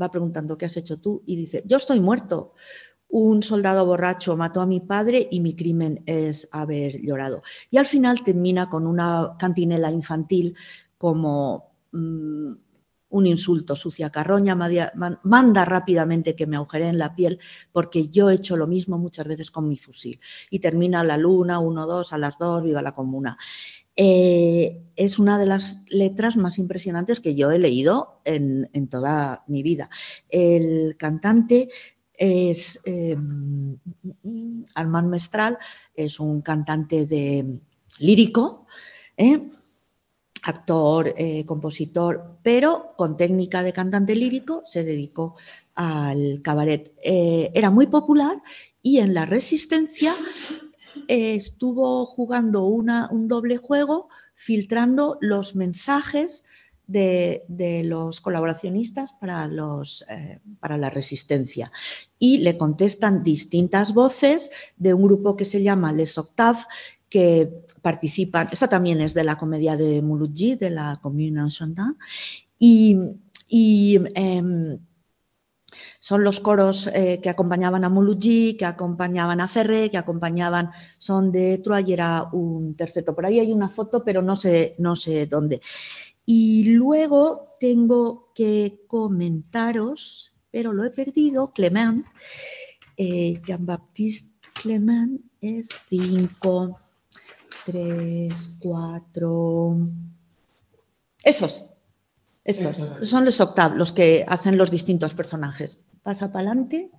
F: va preguntando, ¿qué has hecho tú? Y dice, yo estoy muerto. Un soldado borracho mató a mi padre y mi crimen es haber llorado. Y al final termina con una cantinela infantil como... Mm, un insulto, sucia carroña, manda rápidamente que me agujere en la piel porque yo he hecho lo mismo muchas veces con mi fusil. Y termina la luna, uno, dos, a las dos, viva la comuna. Eh, es una de las letras más impresionantes que yo he leído en, toda mi vida. El cantante es eh, Armand Mestral, es un cantante de lírico. ¿eh? Actor, eh, compositor, pero con técnica de cantante lírico se dedicó al cabaret. Eh, era muy popular y en la resistencia eh, estuvo jugando un doble juego, filtrando los mensajes de, los colaboracionistas para, los, para la resistencia. Y le contestan distintas voces de un grupo que se llama Les Octaves, que participan, esta también es de la comedia de Mouloudji, de la Commune en y, y em, son los coros eh, que acompañaban a Mouloudji, que acompañaban a Ferré, que acompañaban, son de Troyes y era un terceto. Por ahí hay una foto, pero no sé, no sé dónde. Y luego tengo que comentaros, pero lo he perdido, Clement, eh, Jean-Baptiste Clement es 5, 3, 4. Esos, estos son los octavos, los que hacen los distintos personajes. Pasa para adelante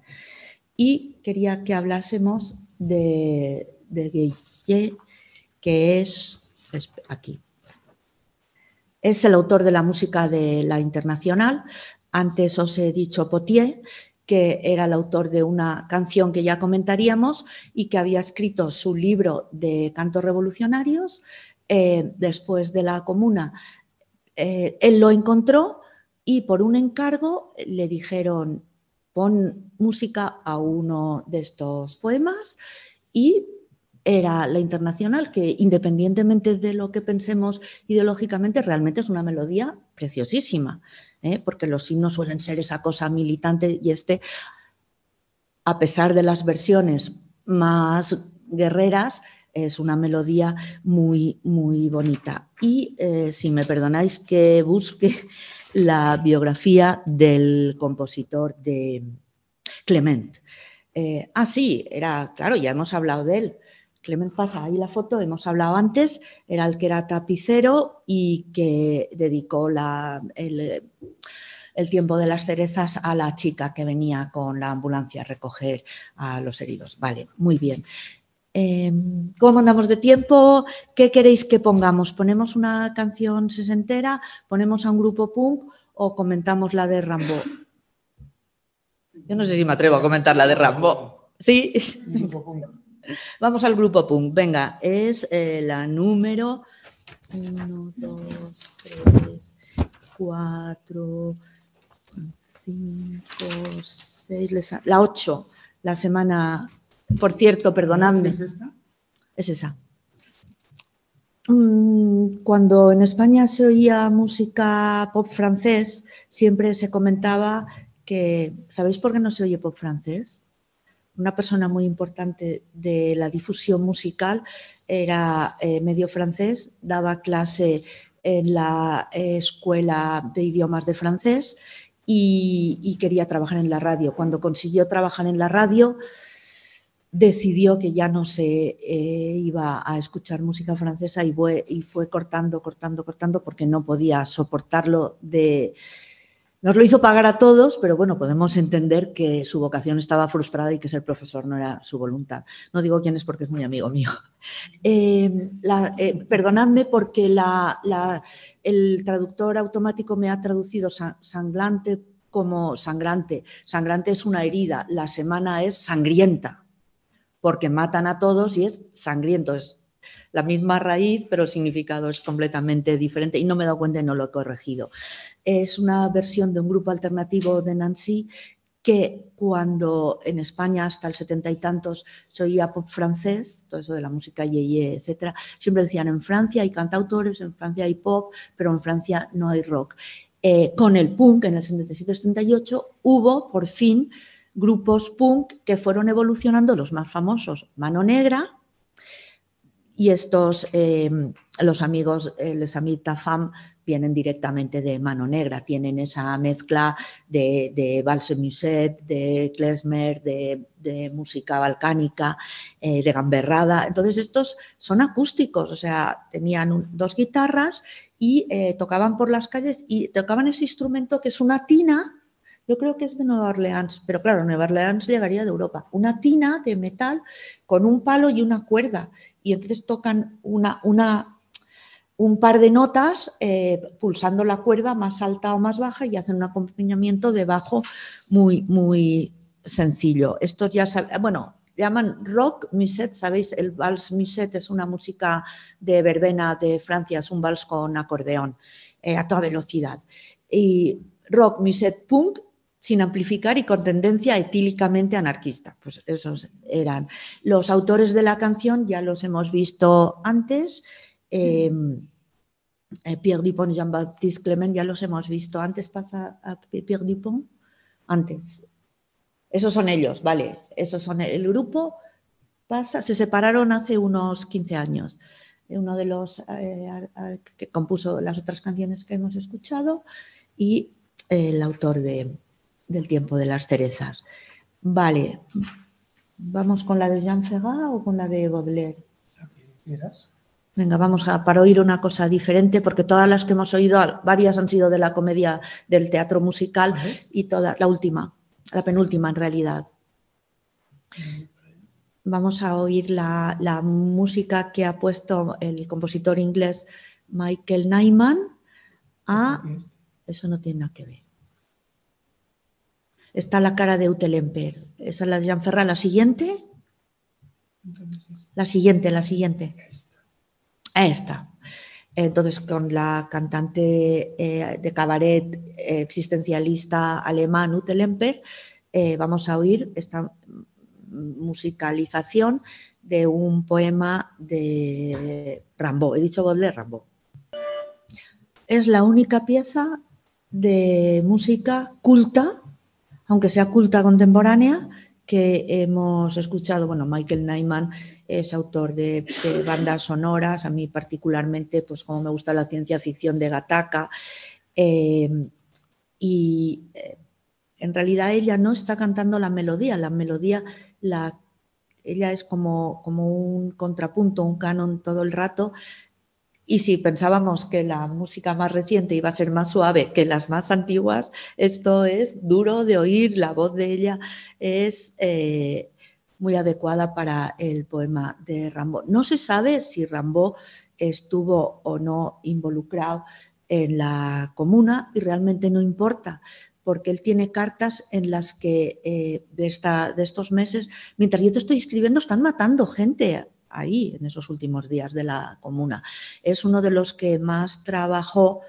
F: y quería que hablásemos de, de que es aquí. Es el autor de la música de la Internacional. Antes os he dicho Potier, que era el autor de una canción que ya comentaríamos y que había escrito su libro de cantos revolucionarios. Eh, después de la comuna, eh, él lo encontró y por un encargo le dijeron, pon música a uno de estos poemas y era la internacional, que independientemente de lo que pensemos ideológicamente, realmente es una melodía preciosísima, ¿eh? porque los himnos suelen ser esa cosa militante y este, a pesar de las versiones más guerreras, es una melodía muy, muy bonita. Y eh, si me perdonáis que busque la biografía del compositor de Clement. Eh, ah, sí, era, claro, ya hemos hablado de él. Clement pasa ahí la foto, hemos hablado antes, era el que era tapicero y que dedicó el, tiempo de las cerezas a la chica que venía con la ambulancia a recoger a los heridos. Vale, muy bien. Em, ¿Cómo andamos de tiempo? ¿Qué queréis que pongamos? ¿Ponemos una canción sesentera? ¿Ponemos a un grupo punk o comentamos la de Rambo? Yo no sé si me atrevo a comentar la de Rambo. Sí. Vamos al grupo punk. Venga, es eh, la número 1, 2, 3, 4, 5, 6, la 8, la semana. Por cierto, perdonadme. ¿Es esta? Es esa. Mm, cuando en España se oía música pop francés, siempre se comentaba que, ¿sabéis por qué no se oye pop francés? Una persona muy importante de la difusión musical, era eh, medio francés, daba clase en la escuela de idiomas de francés y, quería trabajar en la radio. Cuando consiguió trabajar en la radio, decidió que ya no se eh, iba a escuchar música francesa y y fue cortando, cortando, cortando porque no podía soportarlo de nos lo hizo pagar a todos, pero bueno, podemos entender que su vocación estaba frustrada y que ser profesor no era su voluntad. No digo quién es porque es muy amigo mío. Eh, eh, perdonadme porque el traductor automático me ha traducido sangrante como sangrante. Sangrante es una herida, la semana es sangrienta, porque matan a todos y es sangriento, la misma raíz, pero el significado es completamente diferente y no me he dado cuenta y no lo he corregido es una versión de un grupo alternativo de Nancy que cuando en España hasta el setenta y tantos se oía pop francés, todo eso de la música yeye, etcétera, siempre decían en Francia hay cantautores, en Francia hay pop, pero en Francia no hay rock. Eh, con el punk en el 77-78 hubo por fin grupos punk que fueron evolucionando, los más famosos, Mano Negra, y estos, eh, los amigos, eh, les amita fam vienen directamente de Mano Negra, tienen esa mezcla de, de Valse Muset, de klezmer, de, música balcánica, eh, de gamberrada. Entonces estos son acústicos, o sea, tenían dos guitarras y eh, tocaban por las calles y tocaban ese instrumento que es una tina, yo creo que es de Nueva Orleans, pero claro, Nueva Orleans llegaría de Europa. Una tina de metal con un palo y una cuerda. Y entonces tocan un par de notas eh, pulsando la cuerda más alta o más baja y hacen un acompañamiento de bajo muy, muy sencillo. Estos ya bueno, llaman rock musette, ¿sabéis? El vals musette es una música de verbena de Francia, es un vals con acordeón eh, a toda velocidad. Y rock musette punk sin amplificar y con tendencia etílicamente anarquista. Pues esos eran. Los autores de la canción ya los hemos visto antes. Em, eh, Pierre Dupont y Jean-Baptiste Clement ya los hemos visto antes. ¿Pasa a Pierre Dupont? Antes. Esos son ellos, vale. Esos son el grupo. Pasa, se separaron hace unos 15 años. Uno de los eh, que compuso las otras canciones que hemos escuchado y el autor de, del tiempo de las cerezas. Vale, ¿vamos con la de Jean Ferrat o con la de Baudelaire? Venga, vamos a para oír una cosa diferente, porque todas las que hemos oído, varias han sido de la comedia del teatro musical y toda la última, la penúltima en realidad. Vamos a oír la, la música que ha puesto el compositor inglés Michael Nyman a... Eso no tiene nada que ver está la cara de Utelemper. Esa es la de Jean. ¿La siguiente? La siguiente, la siguiente. Esta. Entonces, con la cantante eh, de cabaret eh, existencialista alemán Utelemper, eh, vamos a oír esta musicalización de un poema de Rambo. He dicho Baudelaire, Rambo. Es la única pieza de música culta aunque sea culta contemporánea, que hemos escuchado, bueno, Michael Nyman es autor de, bandas sonoras, a mí particularmente, pues como me gusta la ciencia ficción de Gataka, em, y eh, en realidad ella no está cantando la melodía, la melodía, la, ella es como, como un contrapunto, un canon todo el rato, y si pensábamos que la música más reciente iba a ser más suave que las más antiguas, esto es duro de oír, la voz de ella es eh, muy adecuada para el poema de Rambo. No se sabe si Rambo estuvo o no involucrado en la comuna y realmente no importa, porque él tiene cartas en las que eh, de, de estos meses, mientras yo te estoy escribiendo, están matando gente ahí en esos últimos días de la comuna. Es uno de los que más trabajó,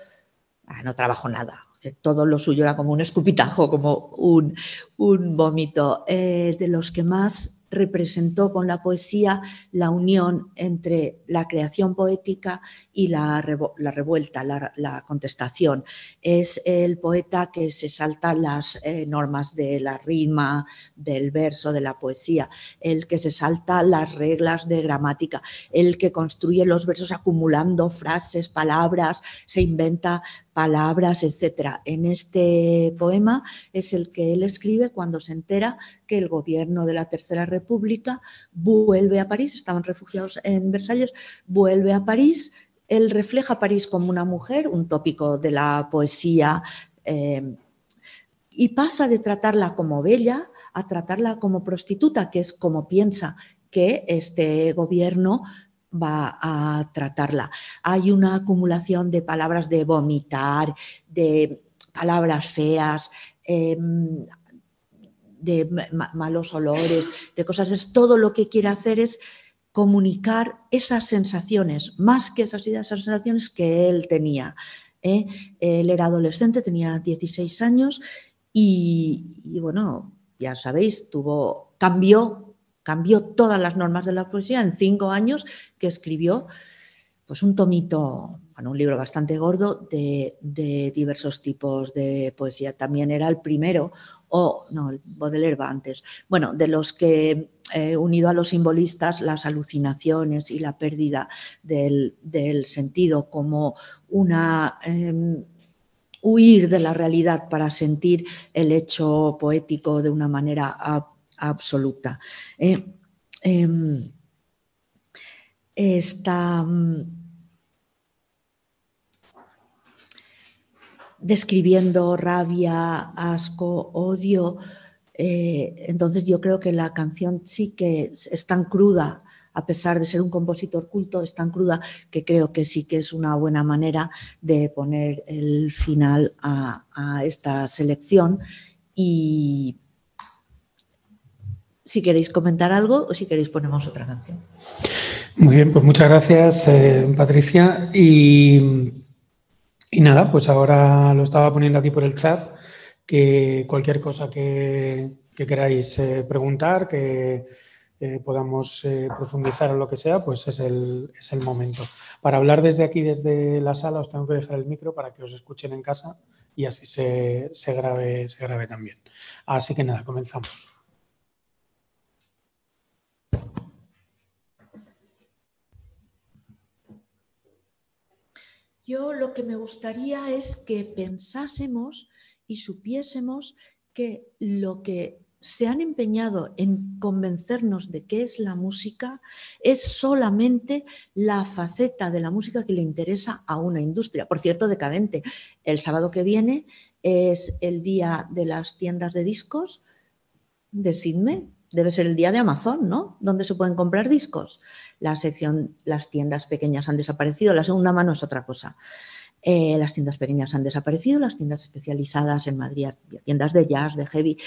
F: ah, no trabajó nada, eh, todo lo suyo era como un escupitajo, como un, un vómito, eh, de los que más representó con la poesía la unión entre la creación poética y la, revuelta, la, contestación. Es el poeta que se salta las eh, normas de la rima, del verso, de la poesía, el que se salta las reglas de gramática, el que construye los versos acumulando frases, palabras, se inventa palabras, etc. En este poema es el que él escribe cuando se entera que el gobierno de la Tercera República vuelve a París, estaban refugiados en Versalles, vuelve a París, él refleja París como una mujer, un tópico de la poesía, eh, y pasa de tratarla como bella a tratarla como prostituta, que es como piensa que este gobierno va a tratarla. Hay una acumulación de palabras de vomitar, de palabras feas, em, de malos olores, de cosas. Es todo lo que quiere hacer es comunicar esas sensaciones, más que esas, esas sensaciones que él tenía. ¿eh? Él era adolescente, tenía 16 años y, bueno, ya sabéis, tuvo, cambió cambió todas las normas de la poesía en cinco años que escribió pues un tomito, bueno, un libro bastante gordo de, diversos tipos de poesía. También era el primero, o no, el Baudelaire va antes, bueno, de los que eh, unido a los simbolistas, las alucinaciones y la pérdida del, sentido como una... Em, huir de la realidad para sentir el hecho poético de una manera absoluta. Eh, em, está mm, describiendo rabia, asco, odio. Eh, entonces yo creo que la canción sí que es tan cruda a pesar de ser un compositor culto, es tan cruda que creo que sí que es una buena manera de poner el final a, esta selección. Y si queréis comentar algo o si queréis ponemos otra canción.
E: Muy bien, pues muchas gracias, eh, Patricia. Y, y, nada, pues ahora lo estaba poniendo aquí por el chat, que cualquier cosa que, queráis eh, preguntar, que eh, podamos profundizar en lo que sea, pues es el, es el, momento. Para hablar desde aquí, desde la sala, os tengo que dejar el micro para que os escuchen en casa y así se, se grabe, se grabe también. Así que nada, comenzamos.
F: Yo lo que me gustaría es que pensásemos y supiésemos que lo que se han empeñado en convencernos de qué es la música es solamente la faceta de la música que le interesa a una industria, por cierto, decadente. El sábado que viene es el día de las tiendas de discos. Decidme, debe ser el día de Amazon, ¿no? Donde se pueden comprar discos. La sección, las tiendas pequeñas han desaparecido, la segunda mano es otra cosa. Eh, las tiendas pequeñas han desaparecido, las tiendas especializadas en Madrid, tiendas de jazz, de heavy,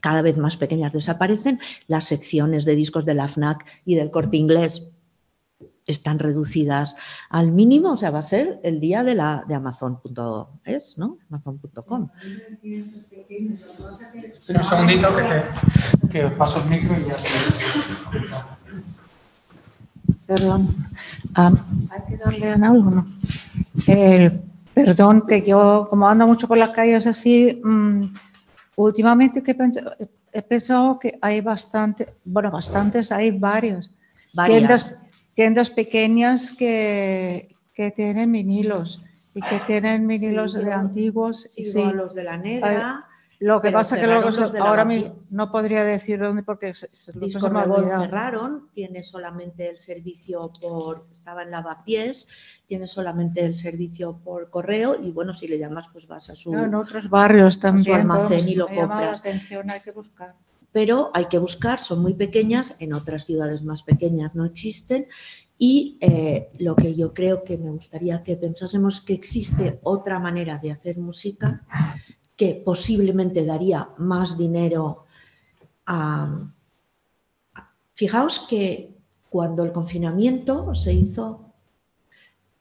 F: cada vez más pequeñas desaparecen, las secciones de discos de la FNAC y del corte inglés están reducidas al mínimo, o sea, va a ser el día de la de Amazon.es, ¿no? Amazon.com.
E: Un segundito que, te, paso el micro y ya.
G: Perdón, ah, hay que darle en algo, ¿no? perdón, que yo, como ando mucho por las calles así, mm, últimamente que he pensado que hay bastante, bueno, bastantes, hay varios. Varias tiendas pequeñas que, que tienen vinilos y que tienen vinilos de antiguos.
F: y sí, los de la negra.
G: Lo que pasa que luego ahora mismo no podría decir dónde porque se,
F: Disco Revolt cerraron, tiene solamente el servicio por, estaba en lavapiés, tiene solamente el servicio por correo y bueno, si le llamas pues vas a su,
G: en otros barrios también,
F: almacén y lo compras.
G: atención, hay que buscar
F: pero hay que buscar, son muy pequeñas, en otras ciudades más pequeñas no existen y eh, lo que yo creo que me gustaría que pensásemos que existe otra manera de hacer música que posiblemente daría más dinero a... Fijaos que cuando el confinamiento se hizo,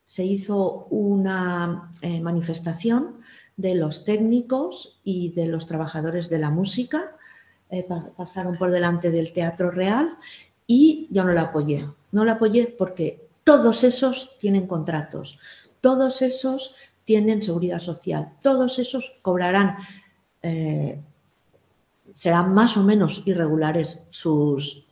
F: se hizo una eh, manifestación de los técnicos y de los trabajadores de la música eh, pasaron por delante del Teatro Real y yo no la apoyé. No la apoyé porque todos esos tienen contratos, todos esos tienen seguridad social, todos esos cobrarán, eh, serán más o menos irregulares sus,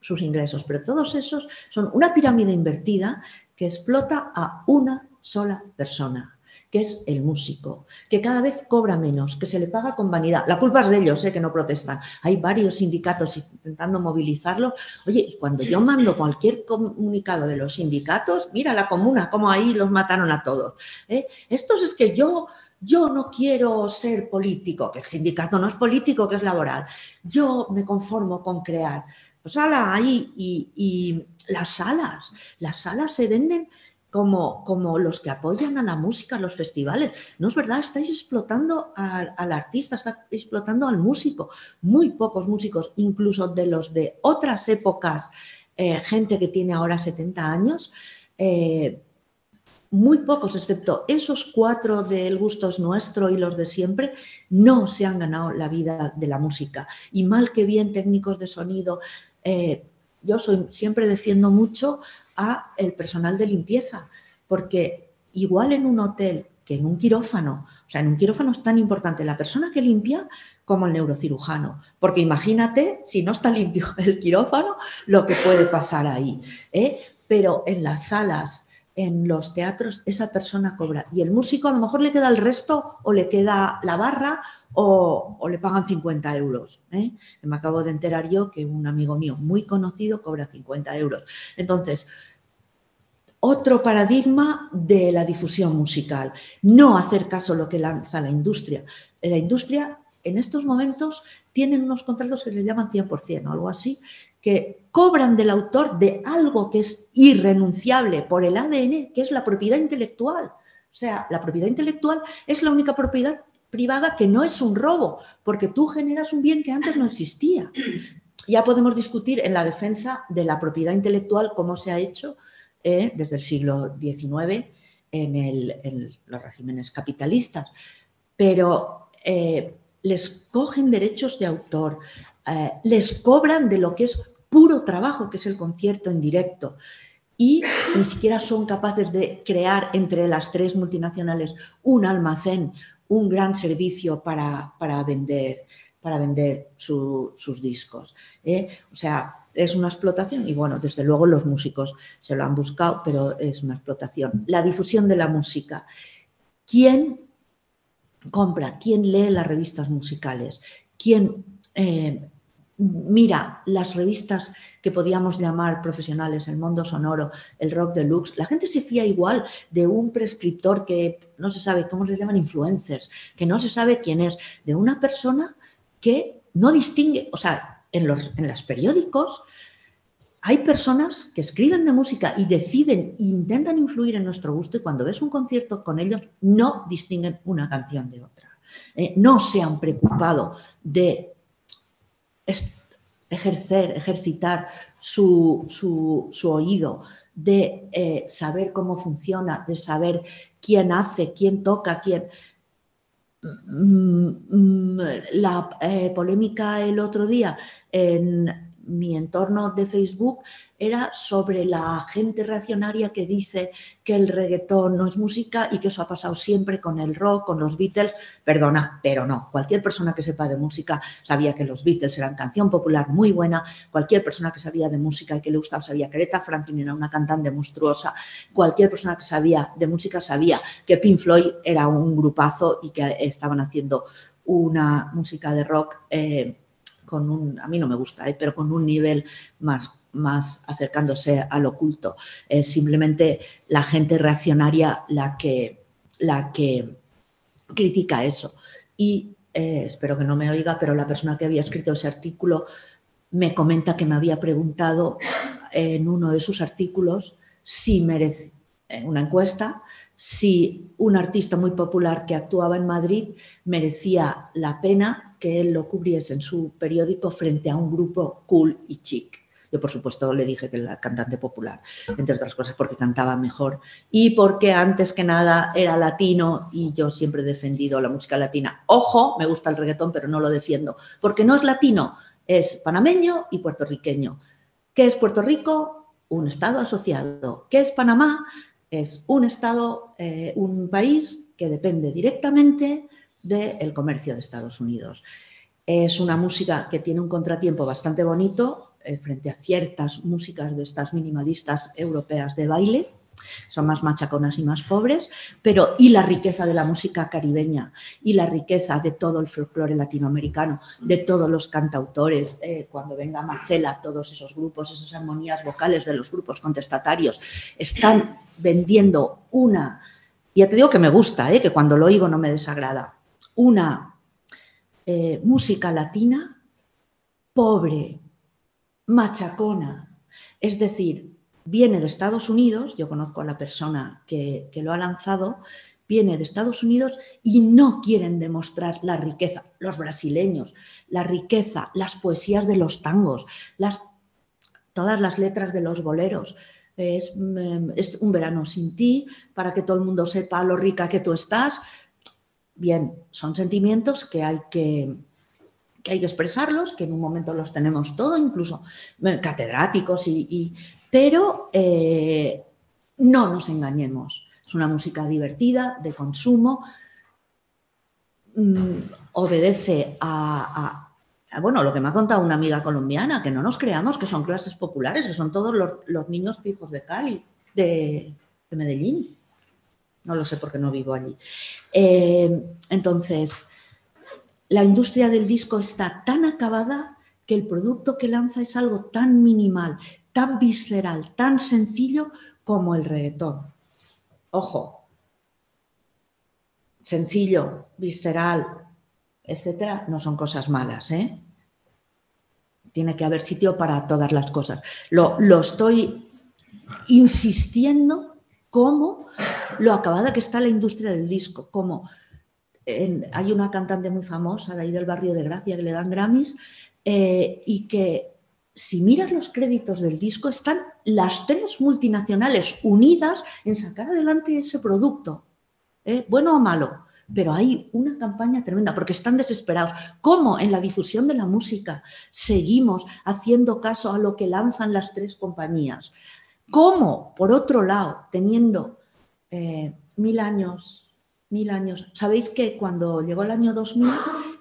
F: sus ingresos, pero todos esos son una pirámide invertida que explota a una sola persona que es el músico, que cada vez cobra menos, que se le paga con vanidad. La culpa es de ellos, ¿eh? que no protestan. Hay varios sindicatos intentando movilizarlo. Oye, cuando yo mando cualquier comunicado de los sindicatos, mira la comuna, cómo ahí los mataron a todos. ¿eh? Estos es que yo yo no quiero ser político, que el sindicato no es político, que es laboral. Yo me conformo con crear. Pues ala, ahí, y, y las salas, las salas se venden como, como los que apoyan a la música, los festivales. No es verdad, estáis explotando al, artista, estáis explotando al músico. Muy pocos músicos, incluso de los de otras épocas, eh, gente que tiene ahora 70 años, eh, muy pocos, excepto esos cuatro del gusto es nuestro y los de siempre, no se han ganado la vida de la música. Y mal que bien técnicos de sonido, eh, yo soy, siempre defiendo mucho a el personal de limpieza, porque igual en un hotel que en un quirófano, o sea, en un quirófano es tan importante la persona que limpia como el neurocirujano, porque imagínate si no está limpio el quirófano, lo que puede pasar ahí. ¿eh? Pero en las salas, en los teatros, esa persona cobra y el músico a lo mejor le queda el resto o le queda la barra o, le pagan 50 euros. ¿eh? Me acabo de enterar yo que un amigo mío muy conocido cobra 50 euros. Entonces, otro paradigma de la difusión musical. No hacer caso a lo que lanza la industria. La industria en estos momentos tienen unos contratos que le llaman 100% o algo así, que cobran del autor de algo que es irrenunciable por el ADN, que es la propiedad intelectual. O sea, la propiedad intelectual es la única propiedad privada que no es un robo, porque tú generas un bien que antes no existía. Ya podemos discutir en la defensa de la propiedad intelectual cómo se ha hecho eh, desde el siglo XIX en, los regímenes capitalistas, pero eh, les cogen derechos de autor, eh, les cobran de lo que es puro trabajo, que es el concierto en directo, y ni siquiera son capaces de crear entre las tres multinacionales un almacén, un gran servicio para, vender, para vender sus discos. ¿eh? O sea, es una explotación y bueno, desde luego los músicos se lo han buscado, pero es una explotación. La difusión de la música. ¿Quién compra? ¿Quién lee las revistas musicales? ¿Quién eh, mira las revistas que podíamos llamar profesionales, el mundo sonoro, el rock deluxe, la gente se fía igual de un prescriptor que no se sabe cómo se llaman influencers, que no se sabe quién es, de una persona que no distingue, o sea, en los, en los periódicos hay personas que escriben de música y deciden, intentan influir en nuestro gusto y cuando ves un concierto con ellos no distinguen una canción de otra. Eh, no se han preocupado de ejercer, ejercitar su, oído, de eh, saber cómo funciona, de saber quién hace, quién toca, quién... Mm, mm, la eh, polémica el otro día en mi entorno de Facebook era sobre la gente reaccionaria que dice que el reggaetón no es música y que eso ha pasado siempre con el rock, con los Beatles. Perdona, pero no. Cualquier persona que sepa de música sabía que los Beatles eran canción popular muy buena. Cualquier persona que sabía de música y que le gustaba sabía que Aretha Franklin era una cantante monstruosa. Cualquier persona que sabía de música sabía que Pink Floyd era un grupazo y que estaban haciendo una música de rock. Eh, con un, a mí no me gusta, ¿eh? pero con un nivel más, más acercándose al oculto. Es simplemente la gente reaccionaria la que, la que critica eso. Y eh, espero que no me oiga, pero la persona que había escrito ese artículo me comenta que me había preguntado en uno de sus artículos si merece una encuesta si un artista muy popular que actuaba en Madrid merecía la pena que él lo cubriese en su periódico frente a un grupo cool y chic. Yo, por supuesto, le dije que era cantante popular, entre otras cosas porque cantaba mejor y porque antes que nada era latino y yo siempre he defendido la música latina. Ojo, me gusta el reggaetón, pero no lo defiendo, porque no es latino, es panameño y puertorriqueño. ¿Qué es Puerto Rico? Un estado asociado. ¿Qué es Panamá? es un Estado, eh, un país que depende directamente del comercio de Estados Unidos. Es una música que tiene un contratiempo bastante bonito eh, frente a ciertas músicas de estas minimalistas europeas de baile, son más machaconas y más pobres, pero y la riqueza de la música caribeña y la riqueza de todo el folclore latinoamericano, de todos los cantautores, eh, cuando venga Marcela, todos esos grupos, esas armonías vocales de los grupos contestatarios, están vendiendo una, ya te digo que me gusta, eh, que cuando lo oigo no me desagrada, una eh, música latina pobre, machacona, es decir, viene de Estados Unidos, yo conozco a la persona que, lo ha lanzado, viene de Estados Unidos y no quieren demostrar la riqueza, los brasileños, la riqueza, las poesías de los tangos, las, todas las letras de los boleros. Es, mm, es, un verano sin ti, para que todo el mundo sepa lo rica que tú estás. Bien, son sentimientos que hay que, que hay que expresarlos, que en un momento los tenemos todos, incluso eh, catedráticos y, pero eh, no nos engañemos. Es una música divertida, de consumo, mm, obedece a, bueno, lo que me ha contado una amiga colombiana, que no nos creamos que son clases populares, que son todos los, niños pijos de Cali, de, Medellín. No lo sé porque no vivo allí. Eh, entonces, la industria del disco está tan acabada que el producto que lanza es algo tan minimal, tan visceral, tan sencillo como el reggaetón. Ojo, sencillo, visceral, etcétera, no son cosas malas. ¿eh? Tiene que haber sitio para todas las cosas. Lo, lo estoy insistiendo cómo lo acabada que está la industria del disco, como hay una cantante muy famosa de ahí del barrio de Gracia que le dan Grammys eh, y que si miras los créditos del disco están las tres multinacionales unidas en sacar adelante ese producto, ¿eh? bueno o malo. Pero hay una campaña tremenda porque están desesperados. ¿Cómo en la difusión de la música seguimos haciendo caso a lo que lanzan las tres compañías? ¿Cómo, por otro lado, teniendo eh, mil años, mil años, sabéis que cuando llegó el año 2000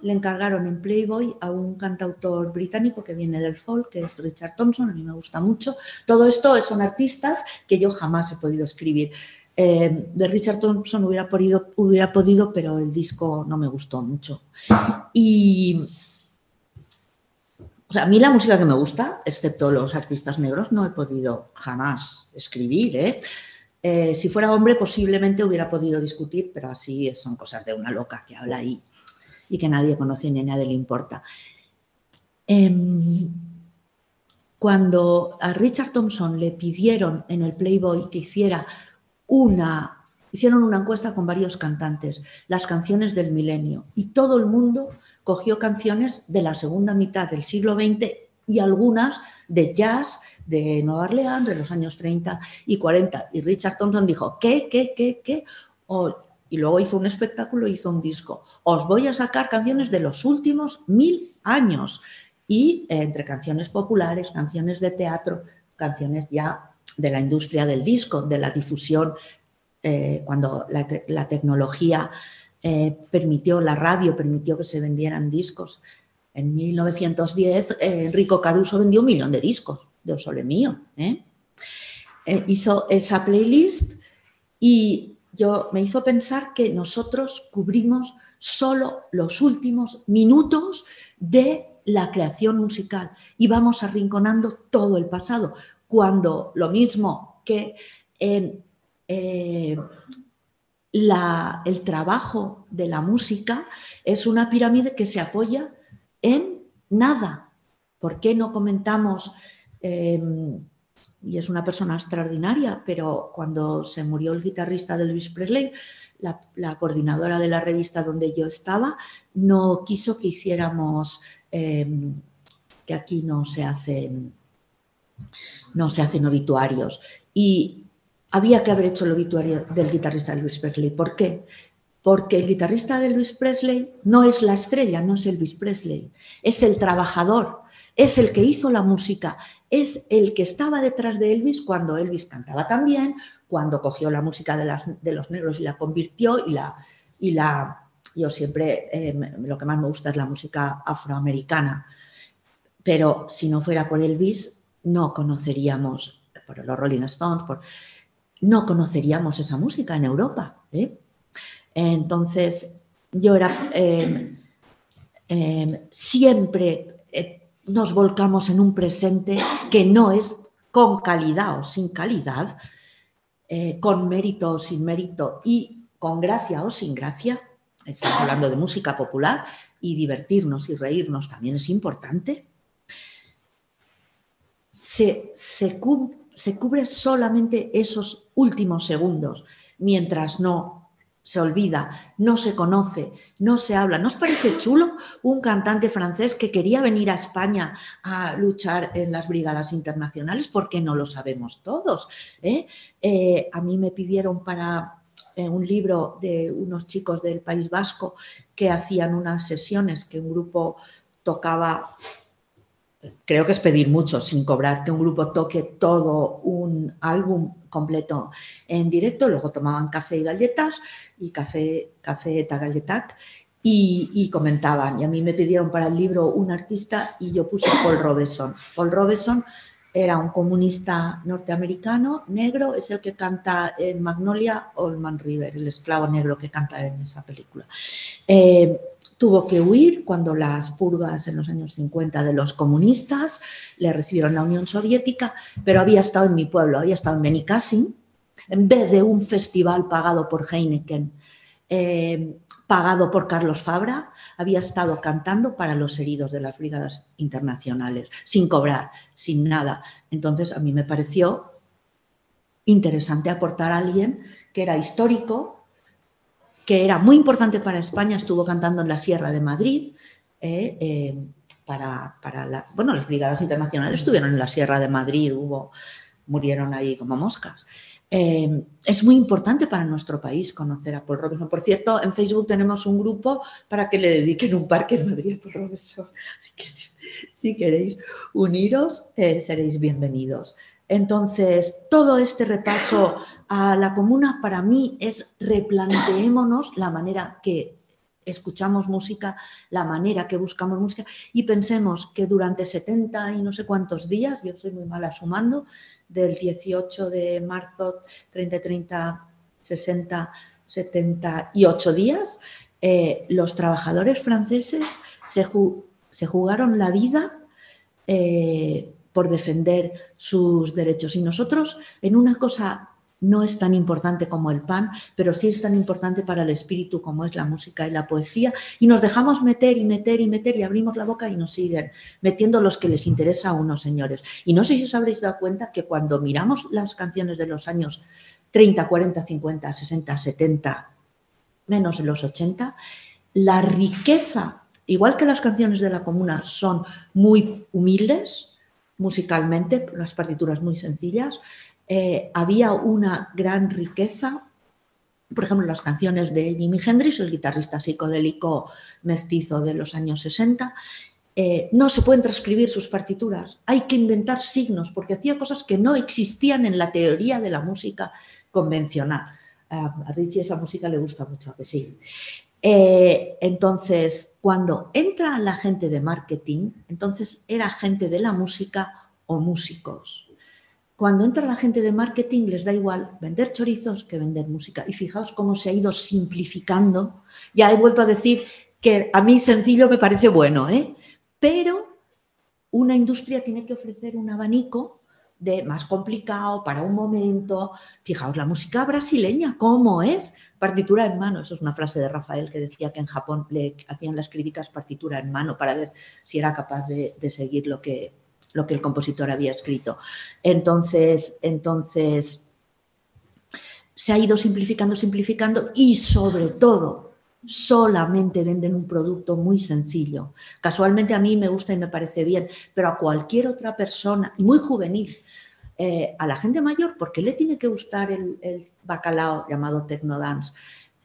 F: le encargaron en Playboy a un cantautor británico que viene del folk, que es Richard Thompson, a mí me gusta mucho. Todo esto son artistas que yo jamás he podido escribir. Eh, de Richard Thompson hubiera podido, hubiera podido, pero el disco no me gustó mucho. Y o sea, a mí la música que me gusta, excepto los artistas negros, no he podido jamás escribir. ¿eh? Eh, si fuera hombre, posiblemente hubiera podido discutir, pero así son cosas de una loca que habla ahí y que nadie conoce ni a nadie le importa. Em, cuando a Richard Thompson le pidieron en el Playboy que hiciera una hicieron una encuesta con varios cantantes, las canciones del milenio, y todo el mundo cogió canciones de la segunda mitad del siglo XX y algunas de jazz de Nueva Orleans de los años 30 y 40. Y Richard Thompson dijo, ¿qué, qué, qué, qué? y luego hizo un espectáculo, hizo un disco. Os voy a sacar canciones de los últimos mil años. Y eh, entre canciones populares, canciones de teatro, canciones ya de la industria del disco, de la difusión, eh, cuando la tecnología eh, permitió, la radio permitió que se vendieran discos. En 1910, eh, Enrico Caruso vendió un millón de discos de Osole Mío. ¿eh? hizo esa playlist y yo, me hizo pensar que nosotros cubrimos solo los últimos minutos de la creación musical y vamos arrinconando todo el pasado, cuando lo mismo que en el trabajo de la música es una pirámide que se apoya nada. ¿Por qué no comentamos, em, y es una persona extraordinaria, pero cuando se murió el guitarrista de Elvis Presley, la, coordinadora de la revista donde yo estaba no quiso que hiciéramos, em, que aquí no se hacen, no se hacen obituarios. Y había que haber hecho el obituario del guitarrista de Luis Presley. ¿Por qué? Porque el guitarrista de Luis Presley no es la estrella, no es Elvis Presley, es el trabajador, es el que hizo la música, es el que estaba detrás de Elvis cuando Elvis cantaba también, cuando cogió la música de, los negros y la convirtió y la... Y la yo siempre, eh, lo que más me gusta es la música afroamericana, pero si no fuera por Elvis, no conoceríamos, por los Rolling Stones, no conoceríamos esa música en Europa. ¿eh? Entonces, yo era, em, em, siempre eh, nos volcamos en un presente que no es con calidad o sin calidad, eh, con mérito o sin mérito y con gracia o sin gracia. Estamos hablando de música popular y divertirnos y reírnos también es importante. Se, se cubre solamente esos últimos segundos, mientras no se olvida, no se conoce, no se habla. ¿No os parece chulo un cantante francés que quería venir a España a luchar en las brigadas internacionales? Porque no lo sabemos todos. ¿eh? Eh, a mí me pidieron para eh, un libro de unos chicos del País Vasco que hacían unas sesiones que un grupo tocaba creo que es pedir mucho sin cobrar que un grupo toque todo un álbum completo en directo, luego tomaban café y galletas y café, café eta galletac y, y, comentaban. Y a mí me pidieron para el libro un artista y yo puse Paul Robeson. Paul Robeson era un comunista norteamericano, negro, es el que canta en Magnolia Oldman River, el esclavo negro que canta en esa película. Eh, Tuvo que huir cuando las purgas en los años 50 de los comunistas le recibieron la Unión Soviética, pero había estado en mi pueblo, había estado en Benicassim, en vez de un festival pagado por Heineken. Eh, pagado por Carlos Fabra, había estado cantando para los heridos de las brigadas internacionales, sin cobrar, sin nada. Entonces a mí me pareció interesante aportar a alguien que era histórico, que era muy importante para España, estuvo cantando en la Sierra de Madrid, eh, eh, para, la, bueno, las brigadas internacionales estuvieron en la Sierra de Madrid, hubo, murieron ahí como moscas. Eh, es muy importante para nuestro país conocer a Paul Robinson. Por cierto, en Facebook tenemos un grupo para que le dediquen un parque en Madrid a Paul Robinson. Así que si, queréis uniros, seréis bienvenidos. Entonces, todo este repaso a la comuna para mí es replanteémonos la manera que escuchamos música, la manera que buscamos música y pensemos que durante 70 y no sé cuántos días, yo soy muy mala sumando, del 18 de marzo, 30, 30, 60, 78 días, eh, los trabajadores franceses se, jugaron la vida eh, por defender sus derechos. Y nosotros, en una cosa no es tan importante como el pan, pero sí es tan importante para el espíritu como es la música y la poesía. Y nos dejamos meter y meter y meter y abrimos la boca y nos siguen metiendo los que les interesa a unos señores. Y no sé si os habréis dado cuenta que cuando miramos las canciones de los años 30, 40, 50, 60, 70, menos en los 80, la riqueza, igual que las canciones de la comuna son muy humildes, musicalmente, las partituras muy sencillas, eh, había una gran riqueza. Por ejemplo, las canciones de Jimi Hendrix, el guitarrista psicodélico mestizo de los años 60, eh, no se pueden transcribir sus partituras, hay que inventar signos, porque hacía cosas que no existían en la teoría de la música convencional. A Richie esa música le gusta mucho, que sí. Eh, entonces, cuando entra la gente de marketing, entonces era gente de la música o músicos. Cuando entra la gente de marketing les da igual vender chorizos que vender música. Y fijaos cómo se ha ido simplificando. Ya he vuelto a decir que a mí sencillo me parece bueno, ¿eh? pero una industria tiene que ofrecer un abanico de más complicado para un momento. Fijaos, la música brasileña, ¿cómo es? Partitura en mano. Eso es una frase de Rafael que decía que en Japón le hacían las críticas partitura en mano para ver si era capaz de seguir lo que, lo que el compositor había escrito. Entonces, entonces se ha ido simplificando, simplificando y sobre todo solamente venden un producto muy sencillo. Casualmente a mí me gusta y me parece bien, pero a cualquier otra persona, muy juvenil, eh, a la gente mayor, ¿por qué le tiene que gustar el, bacalao llamado Technodance?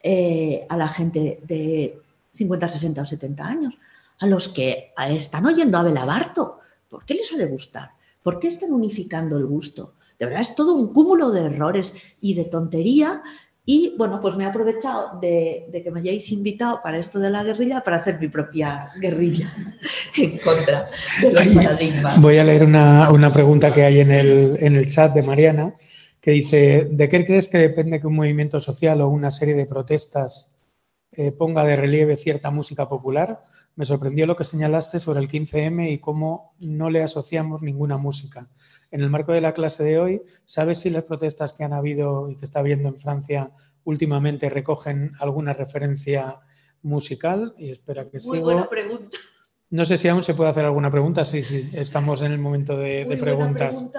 F: Eh, a la gente de 50, 60 o 70 años, a los que están oyendo a Belabarto, ¿Por qué les ha de gustar? ¿Por qué están unificando el gusto? De verdad es todo un cúmulo de errores y de tontería. Y bueno, pues me he aprovechado de, que me hayáis invitado para esto de la guerrilla para hacer mi propia guerrilla en contra de los paradigmas.
E: Voy a leer una, pregunta que hay en el, en el chat de Mariana que dice, ¿de qué crees que depende que un movimiento social o una serie de protestas eh, ponga de relieve cierta música popular? Me sorprendió lo que señalaste sobre el 15M y cómo no le asociamos ninguna música. En el marco de la clase de hoy, ¿sabes si las protestas que han habido y que está habiendo en Francia últimamente recogen alguna referencia musical? Y espera que
F: Muy buena pregunta.
E: No sé si aún se puede hacer alguna pregunta. Sí, sí, estamos en el momento de, preguntas.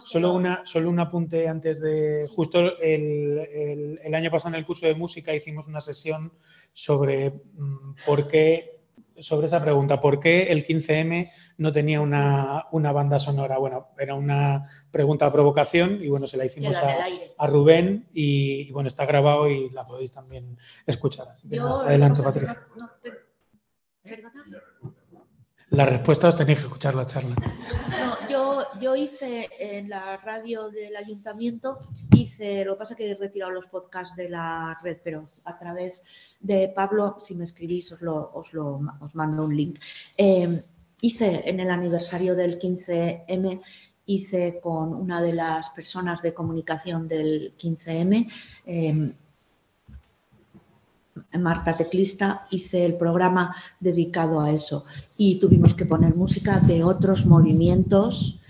E: solo, una, solo un apunte antes de. Justo el, el, año pasado en el curso de música hicimos una sesión sobre mm, por qué sobre esa pregunta, ¿por qué el 15M no tenía una, banda sonora? Bueno, era una pregunta de provocación y bueno, se la hicimos a, Rubén y, bueno, está grabado y la podéis también escuchar. adelante, Patricia. La respuesta os tenéis que escuchar la charla.
F: yo, yo hice en la radio del ayuntamiento, hice, lo que pasa es que he retirado los podcasts de la red, pero a través de Pablo, si me escribís, os, lo, os, lo, os mando un link. Em, hice en el aniversario del 15M, hice con una de las personas de comunicación del 15M, Marta Teclista, hice el programa dedicado a eso y tuvimos que poner música de otros movimientos,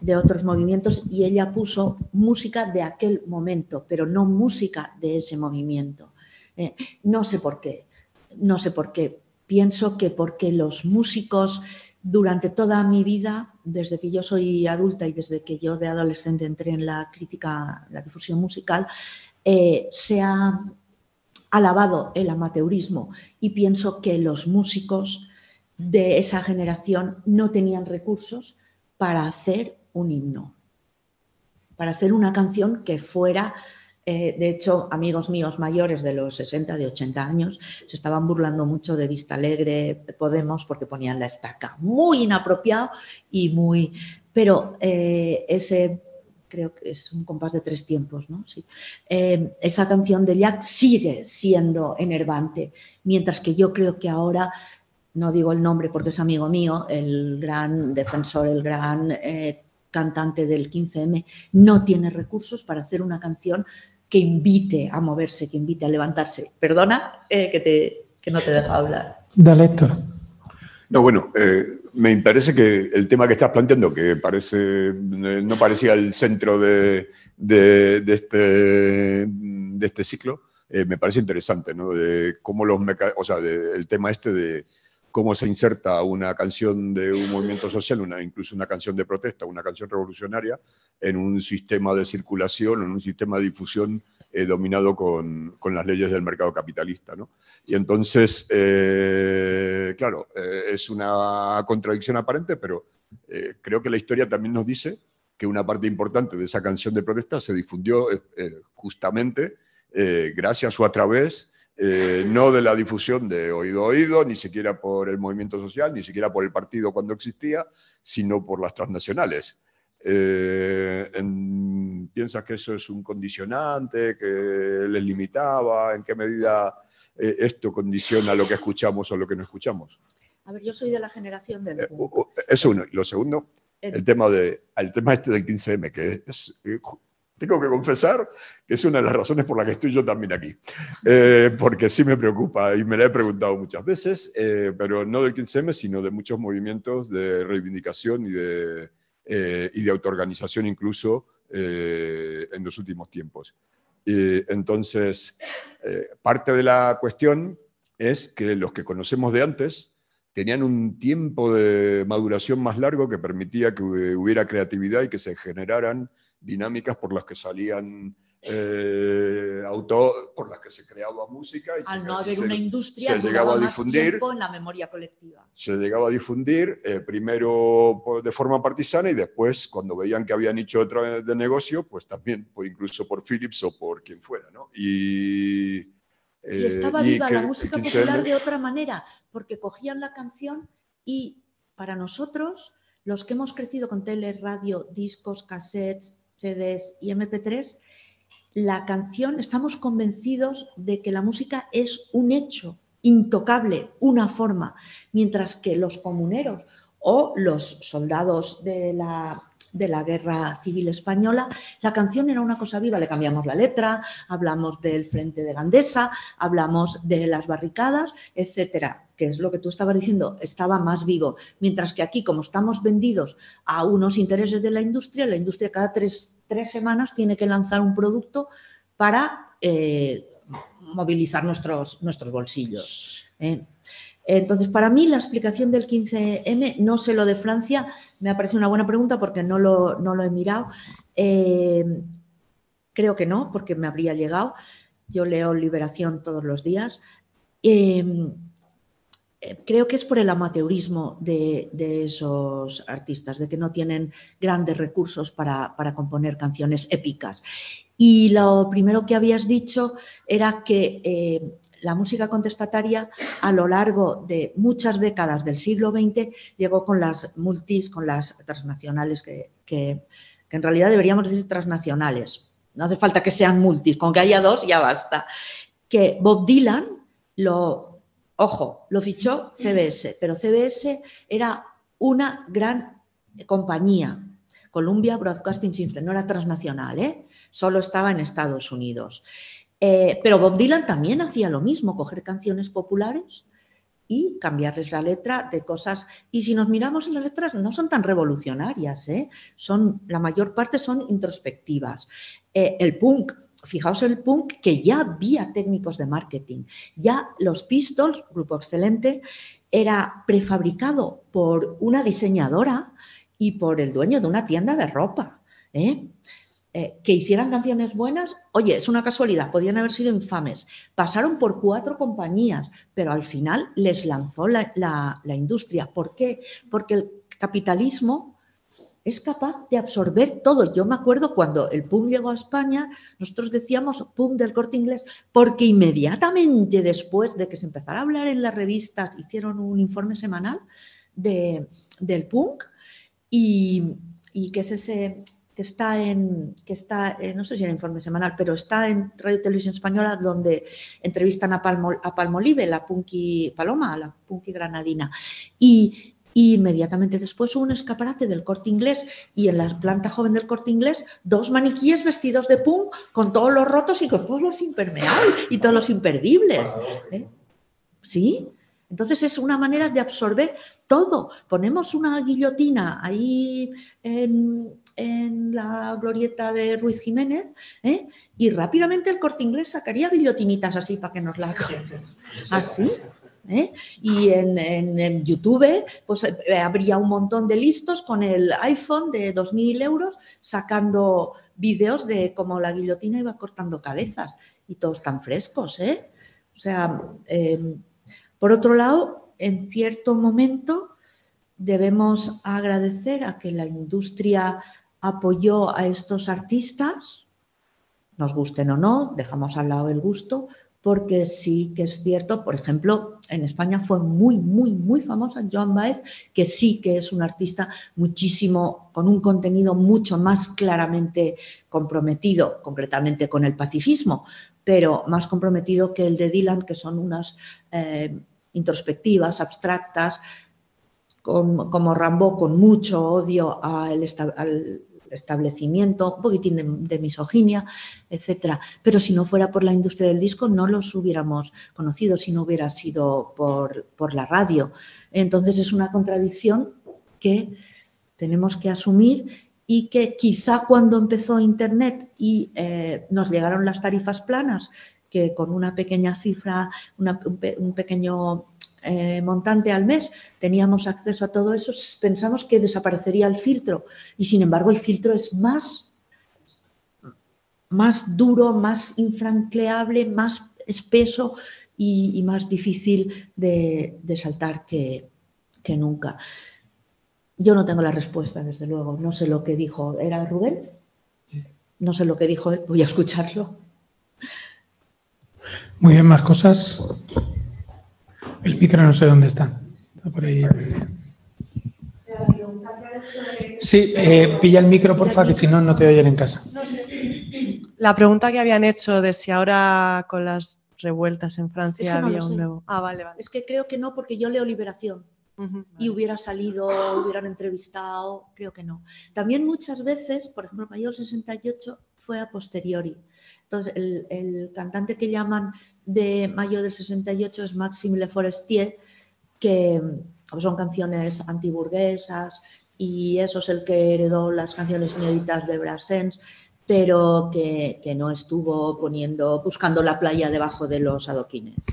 F: de otros movimientos y ella puso música de aquel momento, pero no música de ese movimiento. Eh, no sé por qué, no sé por qué. Pienso que porque los músicos durante toda mi vida, desde que yo soy adulta y desde que yo de adolescente entré en la crítica, la difusión musical, eh, se ha alabado el amateurismo y pienso que los músicos de esa generación no tenían recursos para hacer un himno, para hacer una canción que fuera eh, de hecho, amigos míos mayores de los 60, de 80 años, se estaban burlando mucho de Vista Alegre, Podemos, porque ponían la estaca muy inapropiado y muy... Pero eh, ese, creo que es un compás de tres tiempos, ¿no? Sí. Eh, esa canción de Jack sigue siendo enervante, mientras que yo creo que ahora no digo el nombre porque es amigo mío, el gran defensor, el gran cantante del 15M, no tiene recursos para hacer una canción que invite a moverse, que invite a levantarse. Perdona eh, que, te, no te dejo hablar.
E: Dale, Héctor.
H: No, bueno, eh, me parece que el tema que estás planteando, que parece, eh, no parecía el centro de, este, este ciclo, me parece interesante, ¿no? De cómo los o sea, el tema este de cómo se inserta una canción de un movimiento social, incluso una canción de protesta, una canción revolucionaria, en un sistema de circulación, en un sistema de difusión eh, dominado con, con, las leyes del mercado capitalista. ¿no? Y entonces, eh, claro, eh, es una contradicción aparente, pero creo que la historia también nos dice que una parte importante de esa canción de protesta se difundió justamente gracias o a través no de la difusión de oído oído, ni siquiera por el movimiento social, ni siquiera por el partido cuando existía, sino por las transnacionales. Eh, ¿Piensas que eso es un condicionante, que les limitaba? ¿En qué medida eh, esto condiciona lo que escuchamos o lo que no escuchamos?
F: A ver, yo soy de la generación del...
H: eso uno. Y lo segundo, el, tema, de, el tema este del 15M, que es tengo que confesar que es una de las razones por las que estoy yo también aquí, eh, porque sí me preocupa y me la he preguntado muchas veces, eh, pero no del 15M, sino de muchos movimientos de reivindicación y de, eh, y de autoorganización incluso en los últimos tiempos. Y entonces, parte de la cuestión es que los que conocemos de antes tenían un tiempo de maduración más largo que permitía que hubiera creatividad y que se generaran dinámicas por las que salían eh, por las que se creaba música. Y
F: Al no haber una industria, se llegaba a difundir en la memoria colectiva.
H: Se llegaba a difundir eh, primero de forma partisana y después, cuando veían que habían hecho otra de negocio, pues también, pues incluso por Philips o por quien fuera. ¿no?
F: Y, y eh, estaba viva la música popular de otra manera, porque cogían la canción y para nosotros, los que hemos crecido con tele, radio, discos, cassettes, CDs y MP3, la canción, estamos convencidos de que la música es un hecho intocable, una forma, mientras que los comuneros o los soldados de la, de la guerra civil española, la canción era una cosa viva, le cambiamos la letra, hablamos del frente de Gandesa, hablamos de las barricadas, etcétera que es lo que tú estabas diciendo, estaba más vivo. Mientras que aquí, como estamos vendidos a unos intereses de la industria, la industria cada tres, semanas tiene que lanzar un producto para eh, movilizar nuestros, nuestros bolsillos. ¿eh? Entonces, para mí la explicación del 15M, no sé lo de Francia, me ha parecido una buena pregunta porque no lo, no lo he mirado. Eh, creo que no, porque me habría llegado. Yo leo Liberación todos los días creo que es por el amateurismo de, esos artistas, de que no tienen grandes recursos para, componer canciones épicas. Y lo primero que habías dicho era que eh, la música contestataria a lo largo de muchas décadas del siglo XX llegó con las multis, con las transnacionales, que, que en realidad deberíamos decir transnacionales. No hace falta que sean multis, con que haya dos ya basta. Que Bob Dylan lo Ojo, lo fichó CBS, pero CBS era una gran compañía. Columbia Broadcasting System no era transnacional, ¿eh? solo estaba en Estados Unidos. Eh, pero Bob Dylan también hacía lo mismo, coger canciones populares y cambiarles la letra de cosas. Y si nos miramos en las letras, no son tan revolucionarias, ¿eh? son, la mayor parte son introspectivas. el punk fijaos el punk que ya había técnicos de marketing. Ya los Pistols, grupo excelente, era prefabricado por una diseñadora y por el dueño de una tienda de ropa. ¿eh? Eh, que hicieran canciones buenas, oye, es una casualidad, podían haber sido infames. Pasaron por cuatro compañías, pero al final les lanzó la, la industria. ¿Por qué? Porque el capitalismo es capaz de absorber todo. Yo me acuerdo cuando el PUM llegó a España, nosotros decíamos PUM del corte inglés, porque inmediatamente después de que se empezara a hablar en las revistas, hicieron un informe semanal de, del punk y, que es ese que está en, que está, no sé si era informe semanal, pero está en Radio Televisión Española donde entrevistan a, Palmo, a Palmolive, la punky Paloma, la punky granadina. Y, inmediatamente después hubo un escaparate del corte inglés y en la planta joven del corte inglés dos maniquíes vestidos de punk con todos los rotos y con todos los impermeables y todos los imperdibles. ¿eh? ¿Sí? Entonces es una manera de absorber todo. Ponemos una guillotina ahí en, en la glorieta de Ruiz Jiménez, ¿eh? y rápidamente el corte inglés sacaría guillotinitas así para que nos la así. ¿Eh? Y en, YouTube pues, eh, habría un montón de listos con el iPhone de 2.000 euros sacando vídeos de cómo la guillotina iba cortando cabezas y todos tan frescos. ¿eh? O sea, em, por otro lado, en cierto momento debemos agradecer a que la industria apoyó a estos artistas, nos gusten o no, dejamos al lado el gusto, porque sí que es cierto, por ejemplo, en España fue muy, muy, muy famosa Joan Baez, que sí que es un artista muchísimo, con un contenido mucho más claramente comprometido, concretamente con el pacifismo, pero más comprometido que el de Dylan, que son unas eh, introspectivas, abstractas, como Rambo, con mucho odio al, al establecimiento, un poquitín de, misoginia, etcétera. Pero si no fuera por la industria del disco, no los hubiéramos conocido, si no hubiera sido por, por la radio. Entonces es una contradicción que tenemos que asumir y que quizá cuando empezó Internet y eh, nos llegaron las tarifas planas, que con una pequeña cifra, un pequeño eh, montante al mes, teníamos acceso a todo eso, pensamos que desaparecería el filtro y sin embargo el filtro es más, más duro, más infranqueable, más espeso y, más difícil de, saltar que, nunca. Yo no tengo la respuesta, desde luego. No sé lo que dijo. ¿Era Rubén? No sé lo que dijo él. Voy a escucharlo.
E: Muy bien, más cosas. El micro no sé dónde está. Está por ahí. Sí, eh, pilla el micro, porfa, que si no, no te oyen en casa.
I: La pregunta que habían hecho de si ahora con las revueltas en Francia había un nuevo.
F: Ah, vale, vale. Es que creo que no, porque yo leo Liberación. y hubiera salido, hubieran entrevistado, creo que no. También muchas veces, por ejemplo, Mayor 68 fue a posteriori. Entonces, el, el, cantante que llaman de mayo del 68 es Maxime Le Forestier, que pues, son canciones antiburguesas y eso es el que heredó las canciones inéditas de Brassens, pero que, no estuvo poniendo, buscando la playa debajo de los adoquines.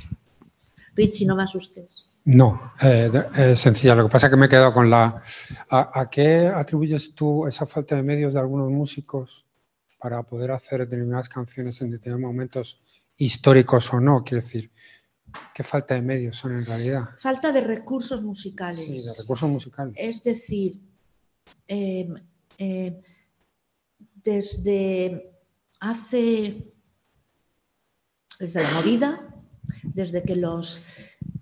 F: Richie, no me asustes.
J: No, eh, sencilla. Lo que pasa es que me he quedado con la... ¿A, qué atribuyes tú esa falta de medios de algunos músicos para poder hacer determinadas canciones en determinados momentos históricos o no, quiero decir, ¿qué falta de medios son en realidad?
F: Falta de recursos musicales.
J: Sí, de recursos musicales.
F: Es decir, em, em, desde hace, desde la movida, desde que los,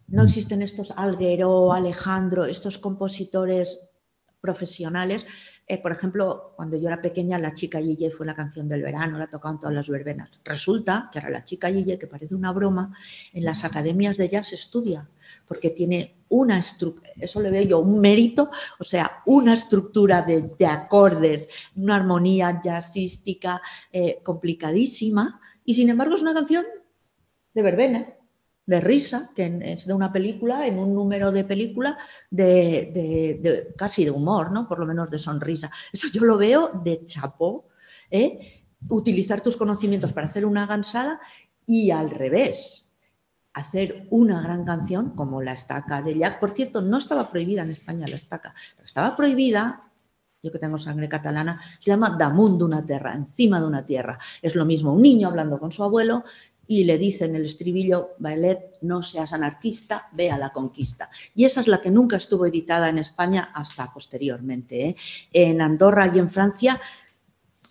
F: no existen estos Alguero, Alejandro, estos compositores profesionales, eh, por ejemplo, cuando yo era pequeña, La chica Yeye fue la canción del verano, la tocaban todas las verbenas. Resulta que ahora La chica Yeye, que parece una broma, en las academias de jazz estudia, porque tiene una estructura, eso le veo yo, un mérito, o sea, una estructura de, acordes, una armonía jazzística eh, complicadísima, y sin embargo es una canción de verbena de risa, que es de una película, en un número de película de, casi de humor, ¿no? Por lo menos de sonrisa. Eso yo lo veo de chapo, ¿eh? utilizar tus conocimientos para hacer una gansada y al revés, hacer una gran canción como La Estaca de Jack. Por cierto, no estaba prohibida en España la Estaca, pero estaba prohibida yo que tengo sangre catalana, se llama Damunt de una tierra, encima de una tierra. Es lo mismo un niño hablando con su abuelo y le dice en el estribillo, Bailet, no seas anarquista, ve a la conquista. Y esa es la que nunca estuvo editada en España hasta posteriormente. ¿eh? En Andorra y en Francia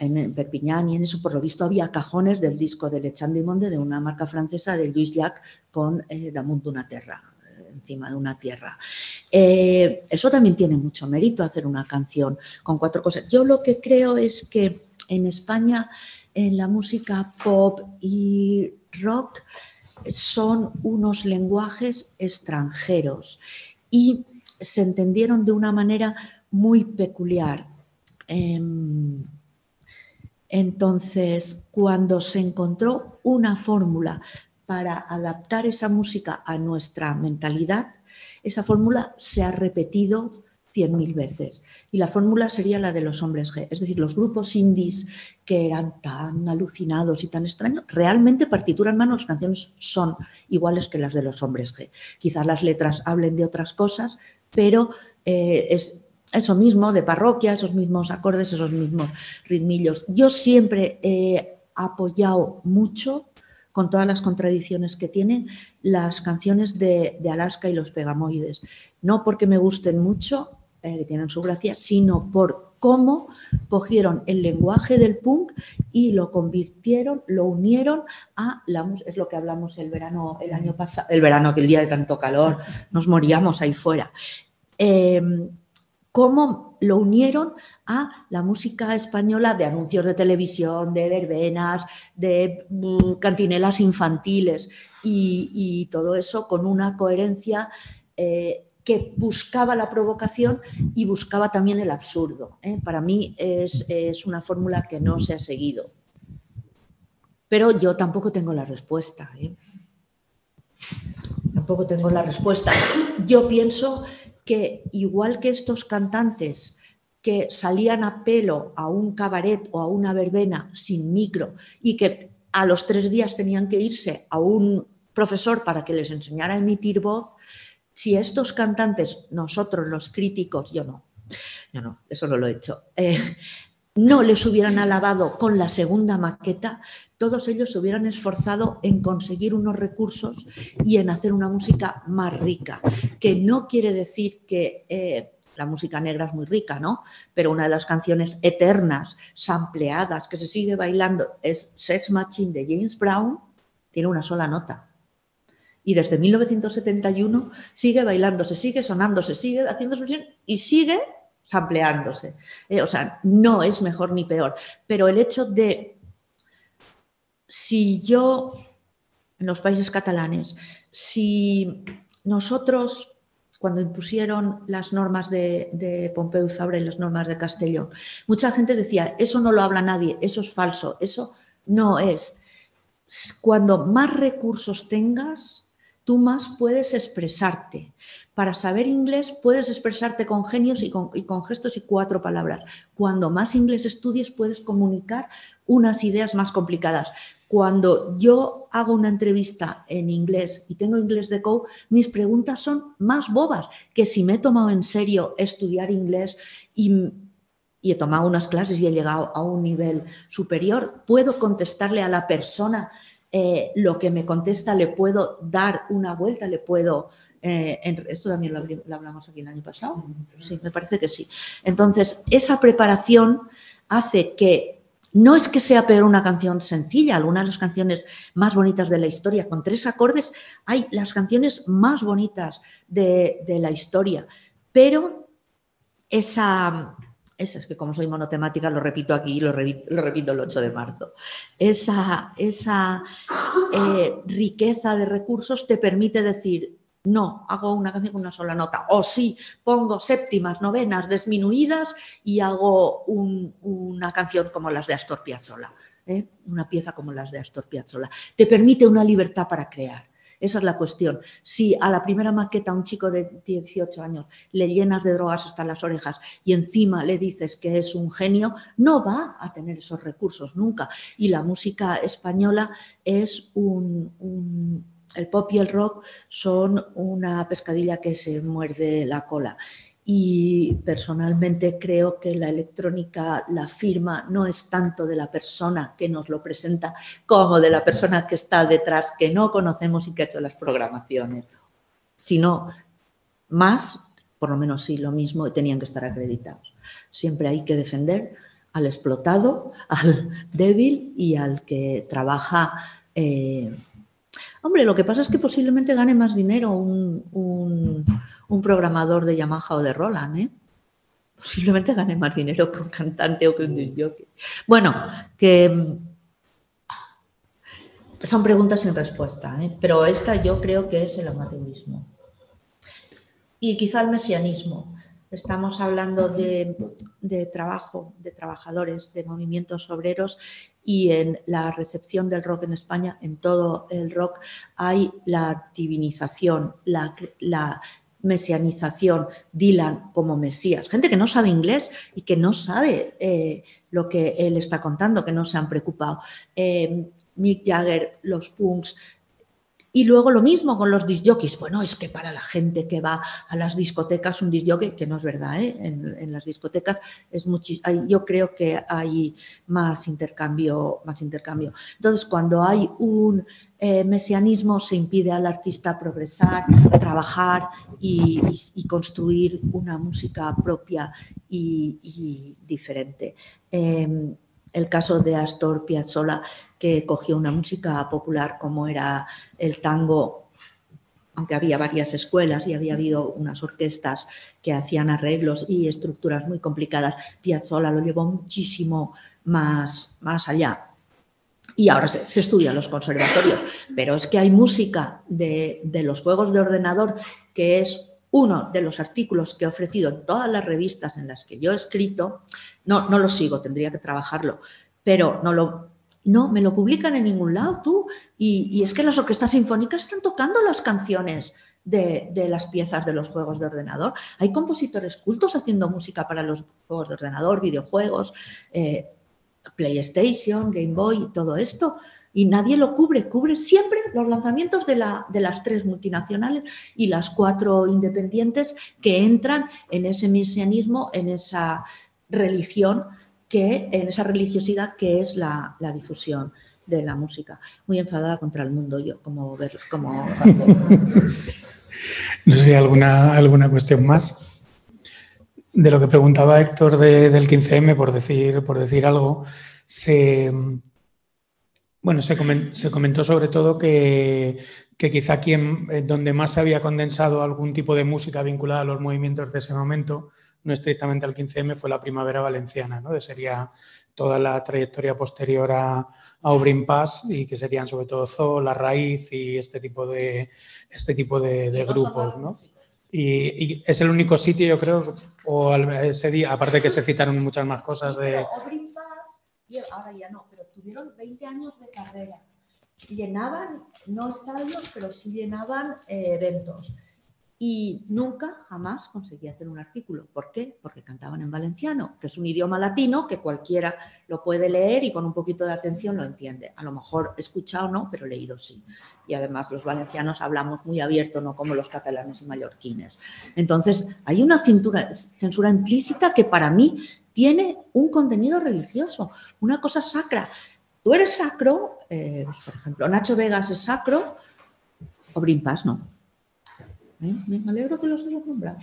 F: en Perpiñán y en eso, por lo visto, había cajones del disco de Le Monde de una marca francesa de Louis Jacques con eh, Damunt una terra, eh, encima de una tierra. Eh, eso también tiene mucho mérito, hacer una canción con cuatro cosas. Yo lo que creo es que en España, en la música pop y rock, son unos lenguajes extranjeros y se entendieron de una manera muy peculiar. Em, entonces, cuando se encontró una fórmula para adaptar esa música a nuestra mentalidad, esa fórmula se ha repetido cien mil veces. Y la fórmula sería la de los hombres G. Es decir, los grupos indies que eran tan alucinados y tan extraños, realmente partitura en mano, las canciones son iguales que las de los hombres G. Quizás las letras hablen de otras cosas, pero eh, es eso mismo de parroquia, esos mismos acordes, esos mismos ritmillos. Yo siempre he apoyado mucho, con todas las contradicciones que tienen, las canciones de, Alaska y los Pegamoides. No porque me gusten mucho, que tienen su gracia, sino por cómo cogieron el lenguaje del punk y lo convirtieron, lo unieron a la música. Es lo que hablamos el verano, el año pasado, el verano, aquel día de tanto calor, nos moríamos ahí fuera. Em, cómo lo unieron a la música española de anuncios de televisión, de verbenas, de mm, cantinelas infantiles y, todo eso con una coherencia eh, que buscaba la provocación y buscaba también el absurdo. ¿eh? Para mí es, una fórmula que no se ha seguido. Pero yo tampoco tengo la respuesta. ¿eh? Tampoco tengo la respuesta. Yo pienso que igual que estos cantantes que salían a pelo a un cabaret o a una verbena sin micro y que a los tres días tenían que irse a un profesor para que les enseñara a emitir voz, si estos cantantes, nosotros los críticos, yo no, yo no, eso no lo he hecho, eh, no les hubieran alabado con la segunda maqueta, todos ellos se hubieran esforzado en conseguir unos recursos y en hacer una música más rica, que no quiere decir que eh, la música negra es muy rica, ¿no? Pero una de las canciones eternas, sampleadas, que se sigue bailando, es Sex Machine de James Brown, tiene una sola nota. Y desde 1971 sigue bailando, se sigue sonando, se sigue haciendo su y sigue sampleándose. Eh, o sea, no es mejor ni peor. Pero el hecho de si yo, en los países catalanes, si nosotros, cuando impusieron las normas de, de, Pompeu y Fabra y las normas de Castellón, mucha gente decía, eso no lo habla nadie, eso es falso, eso no es. Cuando más recursos tengas, tú más puedes expresarte. Para saber inglés puedes expresarte con genios y con, gestos y cuatro palabras. Cuando más inglés estudies puedes comunicar unas ideas más complicadas. Cuando yo hago una entrevista en inglés y tengo inglés de co, mis preguntas son más bobas que si me he tomado en serio estudiar inglés y, y he tomado unas clases y he llegado a un nivel superior, puedo contestarle a la persona eh, lo que me contesta le puedo dar una vuelta, le puedo... Eh, esto también lo, hablamos aquí el año pasado. Sí, me parece que sí. Entonces, esa preparación hace que no es que sea peor una canción sencilla, algunas de las canciones más bonitas de la historia, con tres acordes, hay las canciones más bonitas de la historia, pero esa, esa es que como soy monotemática lo repito aquí y lo, repito, el 8 de marzo. Esa, esa eh, riqueza de recursos te permite decir, no, hago una canción con una sola nota. O sí, pongo séptimas, novenas disminuidas y hago una canción como las de Astor Piazzolla, ¿eh? una pieza como las de Astor Piazzolla. Te permite una libertad para crear. Esa es la cuestión. Si a la primera maqueta a un chico de 18 años le llenas de drogas hasta las orejas y encima le dices que es un genio, no va a tener esos recursos nunca. Y la música española es un, el pop y el rock son una pescadilla que se muerde la cola y personalmente creo que la electrónica, la firma, no es tanto de la persona que nos lo presenta como de la persona que está detrás, que no conocemos y que ha hecho las programaciones, sino más, por lo menos sí, lo mismo, tenían que estar acreditados. Siempre hay que defender al explotado, al débil y al que trabaja. Eh, hombre, lo que pasa es que posiblemente gane más dinero un un programador de Yamaha o de Roland, ¿eh? Posiblemente gane más dinero que un cantante o que un jockey. Bueno, que mm, son preguntas sin respuesta, ¿eh? pero esta yo creo que es el amateurismo. Y quizá el mesianismo. Estamos hablando de, de, trabajo, de trabajadores, de movimientos obreros y en la recepción del rock en España, en todo el rock, hay la divinización, la, la mesianización, Dylan como Mesías, gente que no sabe inglés y que no sabe eh, lo que él está contando, que no se han preocupado. Eh, Mick Jagger, los punks, y luego lo mismo con los disjockeys. Bueno, es que para la gente que va a las discotecas, un disjockey, que no es verdad, ¿eh? en, las discotecas es yo creo que hay más intercambio, más intercambio. Entonces, cuando hay un eh, mesianismo, se impide al artista progresar, trabajar y, construir una música propia y, diferente. Em, el caso de Astor Piazzolla, que cogió una música popular como era el tango, aunque había varias escuelas y había habido unas orquestas que hacían arreglos y estructuras muy complicadas, Piazzolla lo llevó muchísimo más, más allá. Y ahora se, estudia en los conservatorios, pero es que hay música de, de los juegos de ordenador que es uno de los artículos que he ofrecido en todas las revistas en las que yo he escrito, no, no lo sigo, tendría que trabajarlo, pero no lo, no, me lo publican en ningún lado tú. Y, es que las orquestas sinfónicas están tocando las canciones de, las piezas de los juegos de ordenador. Hay compositores cultos haciendo música para los juegos de ordenador, videojuegos, eh, PlayStation, Game Boy y todo esto y nadie lo cubre, cubre siempre los lanzamientos de, de las tres multinacionales y las cuatro independientes que entran en ese mesianismo, en esa religión, que, en esa religiosidad que es la, difusión de la música. Muy enfadada contra el mundo yo, como ver, como...
E: no sé alguna, alguna cuestión más. De lo que preguntaba Héctor del 15M, por decir, por decir algo, se, bueno, se comentó, sobre todo que, quizá aquí en, donde más se había condensado algún tipo de música vinculada a los movimientos de ese momento, no estrictamente al 15M, fue la primavera valenciana, ¿no? sería toda la trayectoria posterior a, a Obrin Pass y que serían sobre todo Zoo, La Raíz y este tipo de, este tipo de, grupos. ¿no? Y, es el único sitio, yo creo, o ese día, aparte que se citaron muchas más cosas de...
F: Pass, ahora ya no, tuvieron 20 años de carrera. Llenaban, no estadios, pero sí llenaban eh, eventos. Y nunca, jamás conseguí hacer un artículo. ¿Por qué? Porque cantaban en valenciano, que es un idioma latino que cualquiera lo puede leer y con un poquito de atención lo entiende. A lo mejor escuchado no, pero leído sí. Y además los valencianos hablamos muy abierto, no como los catalanes y mallorquines. Entonces, hay una censura implícita que para mí tiene un contenido religioso, una cosa sacra. Tú eres sacro, eh, pues, por ejemplo, Nacho Vegas es sacro, o Brimpas no. ¿Eh? Me alegro que los hayas nombrado.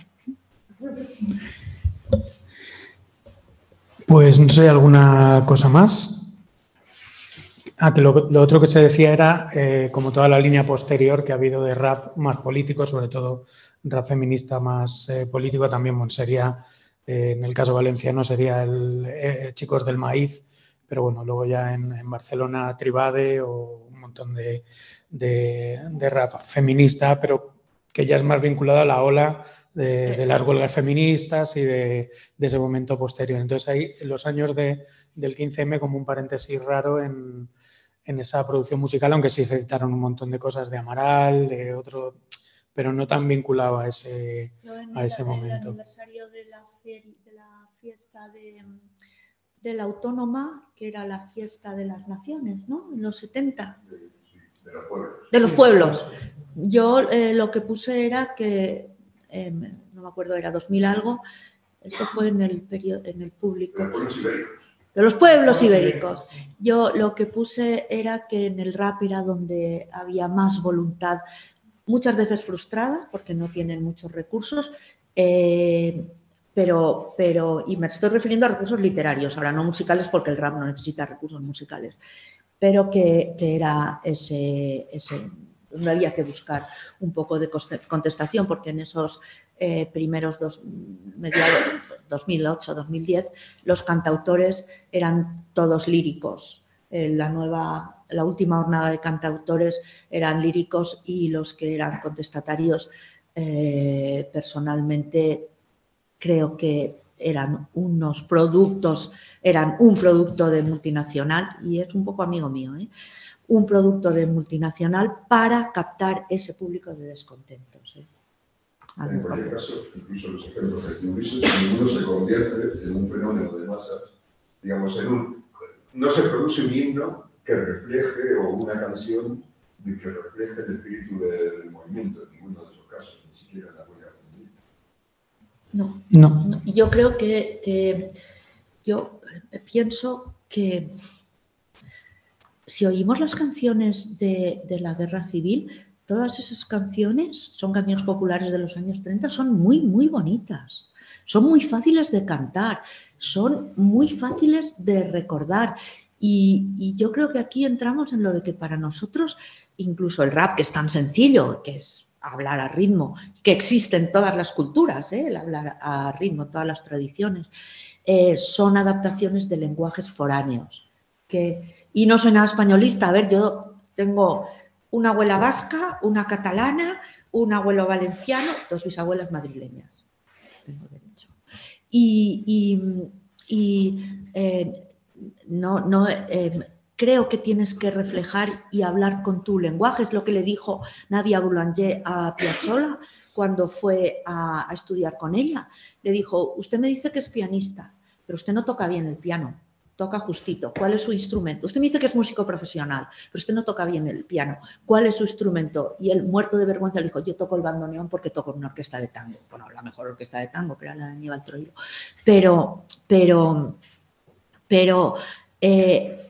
E: Pues no sé, ¿alguna cosa más? Ah, lo, otro que se decía era, eh, como toda la línea posterior que ha habido de rap más político, sobre todo rap feminista más político, también sería eh, en el caso valenciano sería el eh, Chicos del Maíz, pero bueno, luego ya en, Barcelona Tribade o un montón de, de, rap feminista, pero que ya es más vinculado a la ola de, las huelgas feministas y de, ese momento posterior. Entonces ahí los años del 15M como un paréntesis raro en, en esa producción musical, aunque sí se editaron un montón de cosas de Amaral, de otro, pero no tan vinculado a ese, a ese momento.
F: El aniversario de la, fiesta de, de, la autónoma, que era la fiesta de las naciones, ¿no? En los 70. De, los pueblos. De los pueblos. Yo eh, lo que puse era que, em, no me acuerdo, era 2000 algo, eso fue en el, periodo, en el público. De los pueblos ibéricos. Yo lo que puse era que en el rap era donde había más voluntad, muchas veces frustrada porque no tienen muchos recursos, eh, pero, pero, y me estoy refiriendo a recursos literarios, ahora no musicales porque el rap no necesita recursos musicales, pero que, que era ese, ese donde había que buscar un poco de contestación, porque en esos eh, primeros dos, mediados, 2008, 2010, los cantautores eran todos líricos. Eh, la nueva, la última jornada de cantautores eran líricos y los que eran contestatarios eh, personalmente creo que eran unos productos, eran un producto de multinacional y es un poco amigo mío, un producto de multinacional para captar ese público de descontentos.
K: En cualquier caso, incluso los ejemplos que ninguno se convierte en un fenómeno de masas, digamos, en un... No se produce un himno que refleje o una canción de que refleje el espíritu del movimiento, en ninguno de esos casos, ni siquiera la huella
F: no, no. Yo creo que, que, yo pienso que si oímos las canciones de, la guerra civil, todas esas canciones, son canciones populares de los años 30, son muy, muy bonitas. Son muy fáciles de cantar, son muy fáciles de recordar. Y, yo creo que aquí entramos en lo de que para nosotros, incluso el rap, que es tan sencillo, que es hablar a ritmo, que existe en todas las culturas, ¿eh? el hablar a ritmo, todas las tradiciones, eh, son adaptaciones de lenguajes foráneos. Y no soy nada españolista, a ver, yo tengo una abuela vasca, una catalana, un abuelo valenciano, dos bisabuelas madrileñas. Tengo derecho. Y, eh, no, no eh, creo que tienes que reflejar y hablar con tu lenguaje. Es lo que le dijo Nadia Boulanger a Piazzolla cuando fue a estudiar con ella. Le dijo, usted me dice que es pianista, pero usted no toca bien el piano toca justito. ¿Cuál es su instrumento? Usted me dice que es músico profesional, pero usted no toca bien el piano. ¿Cuál es su instrumento? Y él, muerto de vergüenza, le dijo, yo toco el bandoneón porque toco una orquesta de tango. Bueno, la mejor orquesta de tango, que era la de Aníbal Troilo. Pero, pero, pero... Eh,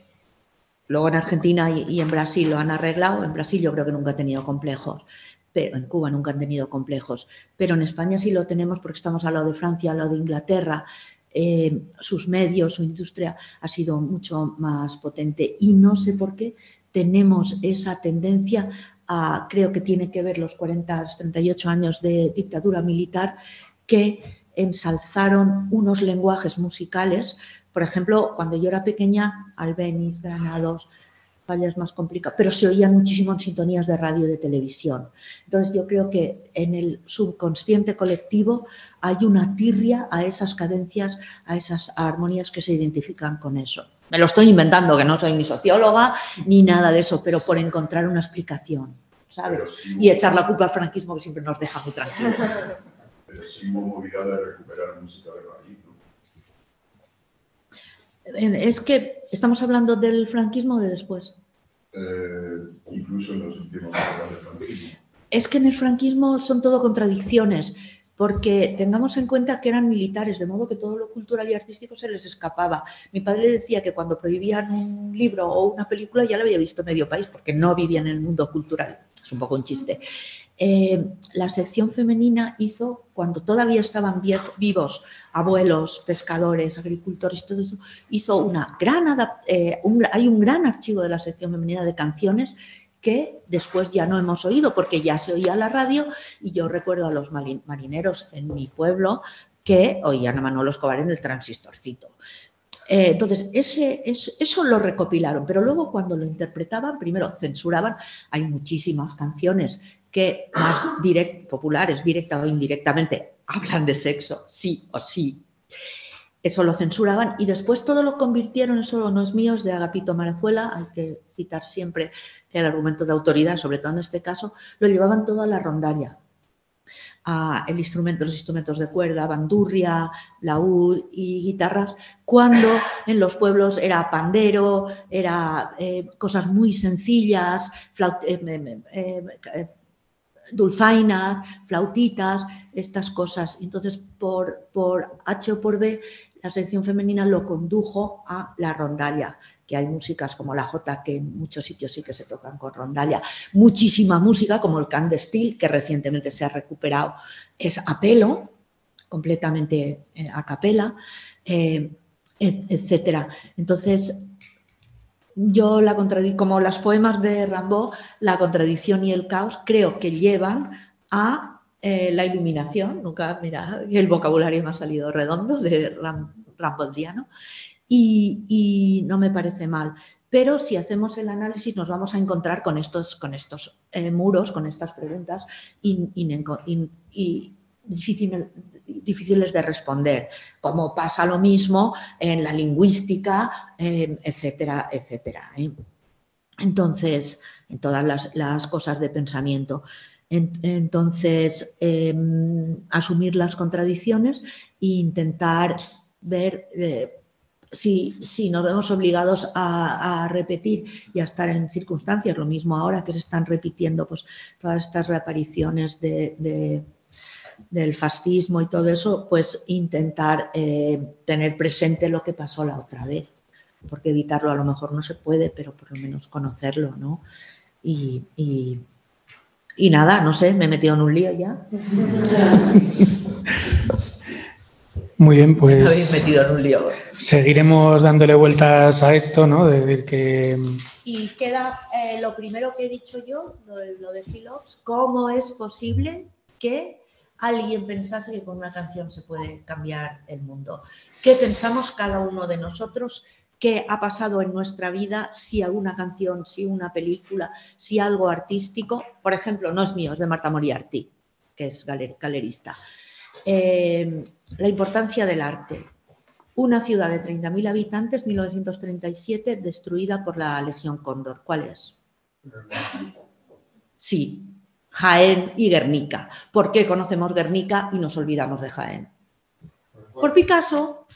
F: luego en Argentina y, en Brasil lo han arreglado. En Brasil yo creo que nunca ha tenido complejos pero en Cuba nunca han tenido complejos, pero en España sí lo tenemos porque estamos al lado de Francia, al lado de Inglaterra, eh, sus medios, su industria ha sido mucho más potente y no sé por qué tenemos esa tendencia a, creo que tiene que ver los 40, 38 años de dictadura militar, que ensalzaron unos lenguajes musicales. Por ejemplo, cuando yo era pequeña, Albeniz, Granados, fallas más complicadas, pero se oían muchísimo en sintonías de radio y de televisión. Entonces yo creo que en el subconsciente colectivo hay una tirria a esas cadencias, a esas armonías que se identifican con eso. Me lo estoy inventando, que no soy ni socióloga ni nada de eso, pero por encontrar una explicación, ¿sabes? y echar la culpa al franquismo que siempre nos deja muy tranquilos.
K: Pero sí movilidad de recuperar música de raíz,
F: es que estamos hablando del franquismo de después.
K: Eh, incluso en los últimos años del franquismo.
F: Es que en el franquismo son todo contradicciones, porque tengamos en cuenta que eran militares, de modo que todo lo cultural y artístico se les escapaba. Mi padre decía que cuando prohibían un libro o una película ya lo había visto medio país, porque no vivía en el mundo cultural. Es un poco un chiste. Eh, la sección femenina hizo, cuando todavía estaban vivos abuelos, pescadores, agricultores, todo eso, hizo una gran eh, hay un gran archivo de la sección femenina de canciones que después ya no hemos oído porque ya se oía la radio y yo recuerdo a los marineros en mi pueblo que oían a Manolo Escobar en el transistorcito. Eh, entonces, eso lo recopilaron, pero luego cuando lo interpretaban, primero censuraban, hay muchísimas canciones que más populares, directa o indirectamente, hablan de sexo, sí o sí. eso lo censuraban y después todo lo convirtieron, eso no es mío, es de Agapito Marazuela, hay que citar siempre el argumento de autoridad, sobre todo en este caso, lo llevaban todo a la rondalla. A el instrumento, los instrumentos de cuerda, bandurria, laúd y guitarras, cuando en los pueblos era pandero, era eh, cosas muy sencillas, eh, eh, dulzainas, flautitas, estas cosas. Entonces, por, por H o por B, la sección femenina lo condujo a la rondalla, que hay músicas como la Jota que en muchos sitios sí que se tocan con rondalla. Muchísima música como el can de Steel, que recientemente se ha recuperado, es a pelo, completamente eh, a capela, eh, etcétera. Entonces, yo la como las poemas de Rambo, la contradicción y el caos creo que llevan a eh, la iluminación, nunca, mira, el vocabulario me ha salido redondo de Ram, Ramboldiano, y, no me parece mal. Pero si hacemos el análisis nos vamos a encontrar con estos, con estos eh, muros, con estas preguntas y, difíciles de responder, como pasa lo mismo en la lingüística, eh, etcétera, etcétera. Entonces, en todas las cosas de pensamiento. Entonces, em, asumir las contradicciones e intentar ver eh, si, nos vemos obligados a, repetir y a estar en circunstancias, lo mismo ahora que se están repitiendo pues, todas estas reapariciones de, del fascismo y todo eso, pues intentar eh, tener presente lo que pasó la otra vez, porque evitarlo a lo mejor no se puede, pero por lo menos conocerlo, ¿no? y nada, no sé, me he metido en un lío ya.
E: Muy bien, pues.
F: Me metido en un lío.
E: Seguiremos dándole vueltas a esto, ¿no? De decir que.
F: Y queda eh, lo primero que he dicho yo, lo de, lo de Philops, ¿cómo es posible que alguien pensase que con una canción se puede cambiar el mundo? ¿Qué pensamos cada uno de nosotros qué ha pasado en nuestra vida, si alguna canción, si una película, si algo artístico, por ejemplo, no es mío, es de Marta Moriarty, que es galerista. Eh, la importancia del arte. Una ciudad de 30.000 habitantes, 1937, destruida por la Legión Cóndor. ¿Cuál es? Sí, Jaén y Guernica. ¿Por qué conocemos Guernica y nos olvidamos de Jaén? Por Picasso.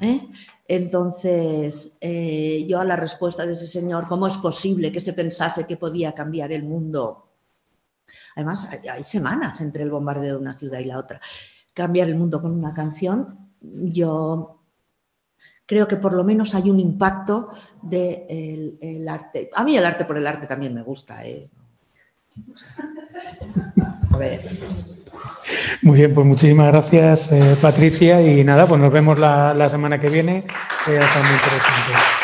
F: ¿Eh? Entonces, eh, yo a la respuesta de ese señor, ¿cómo es posible que se pensase que podía cambiar el mundo? Además, hay, semanas entre el bombardeo de una ciudad y la otra. Cambiar el mundo con una canción, yo creo que por lo menos hay un impacto del arte. A mí el arte por el arte también me gusta. ¿eh? A ver.
E: Muy bien, pues muchísimas gracias, eh, Patricia. Y nada, pues nos vemos la, semana que viene. Eh, muy interesante.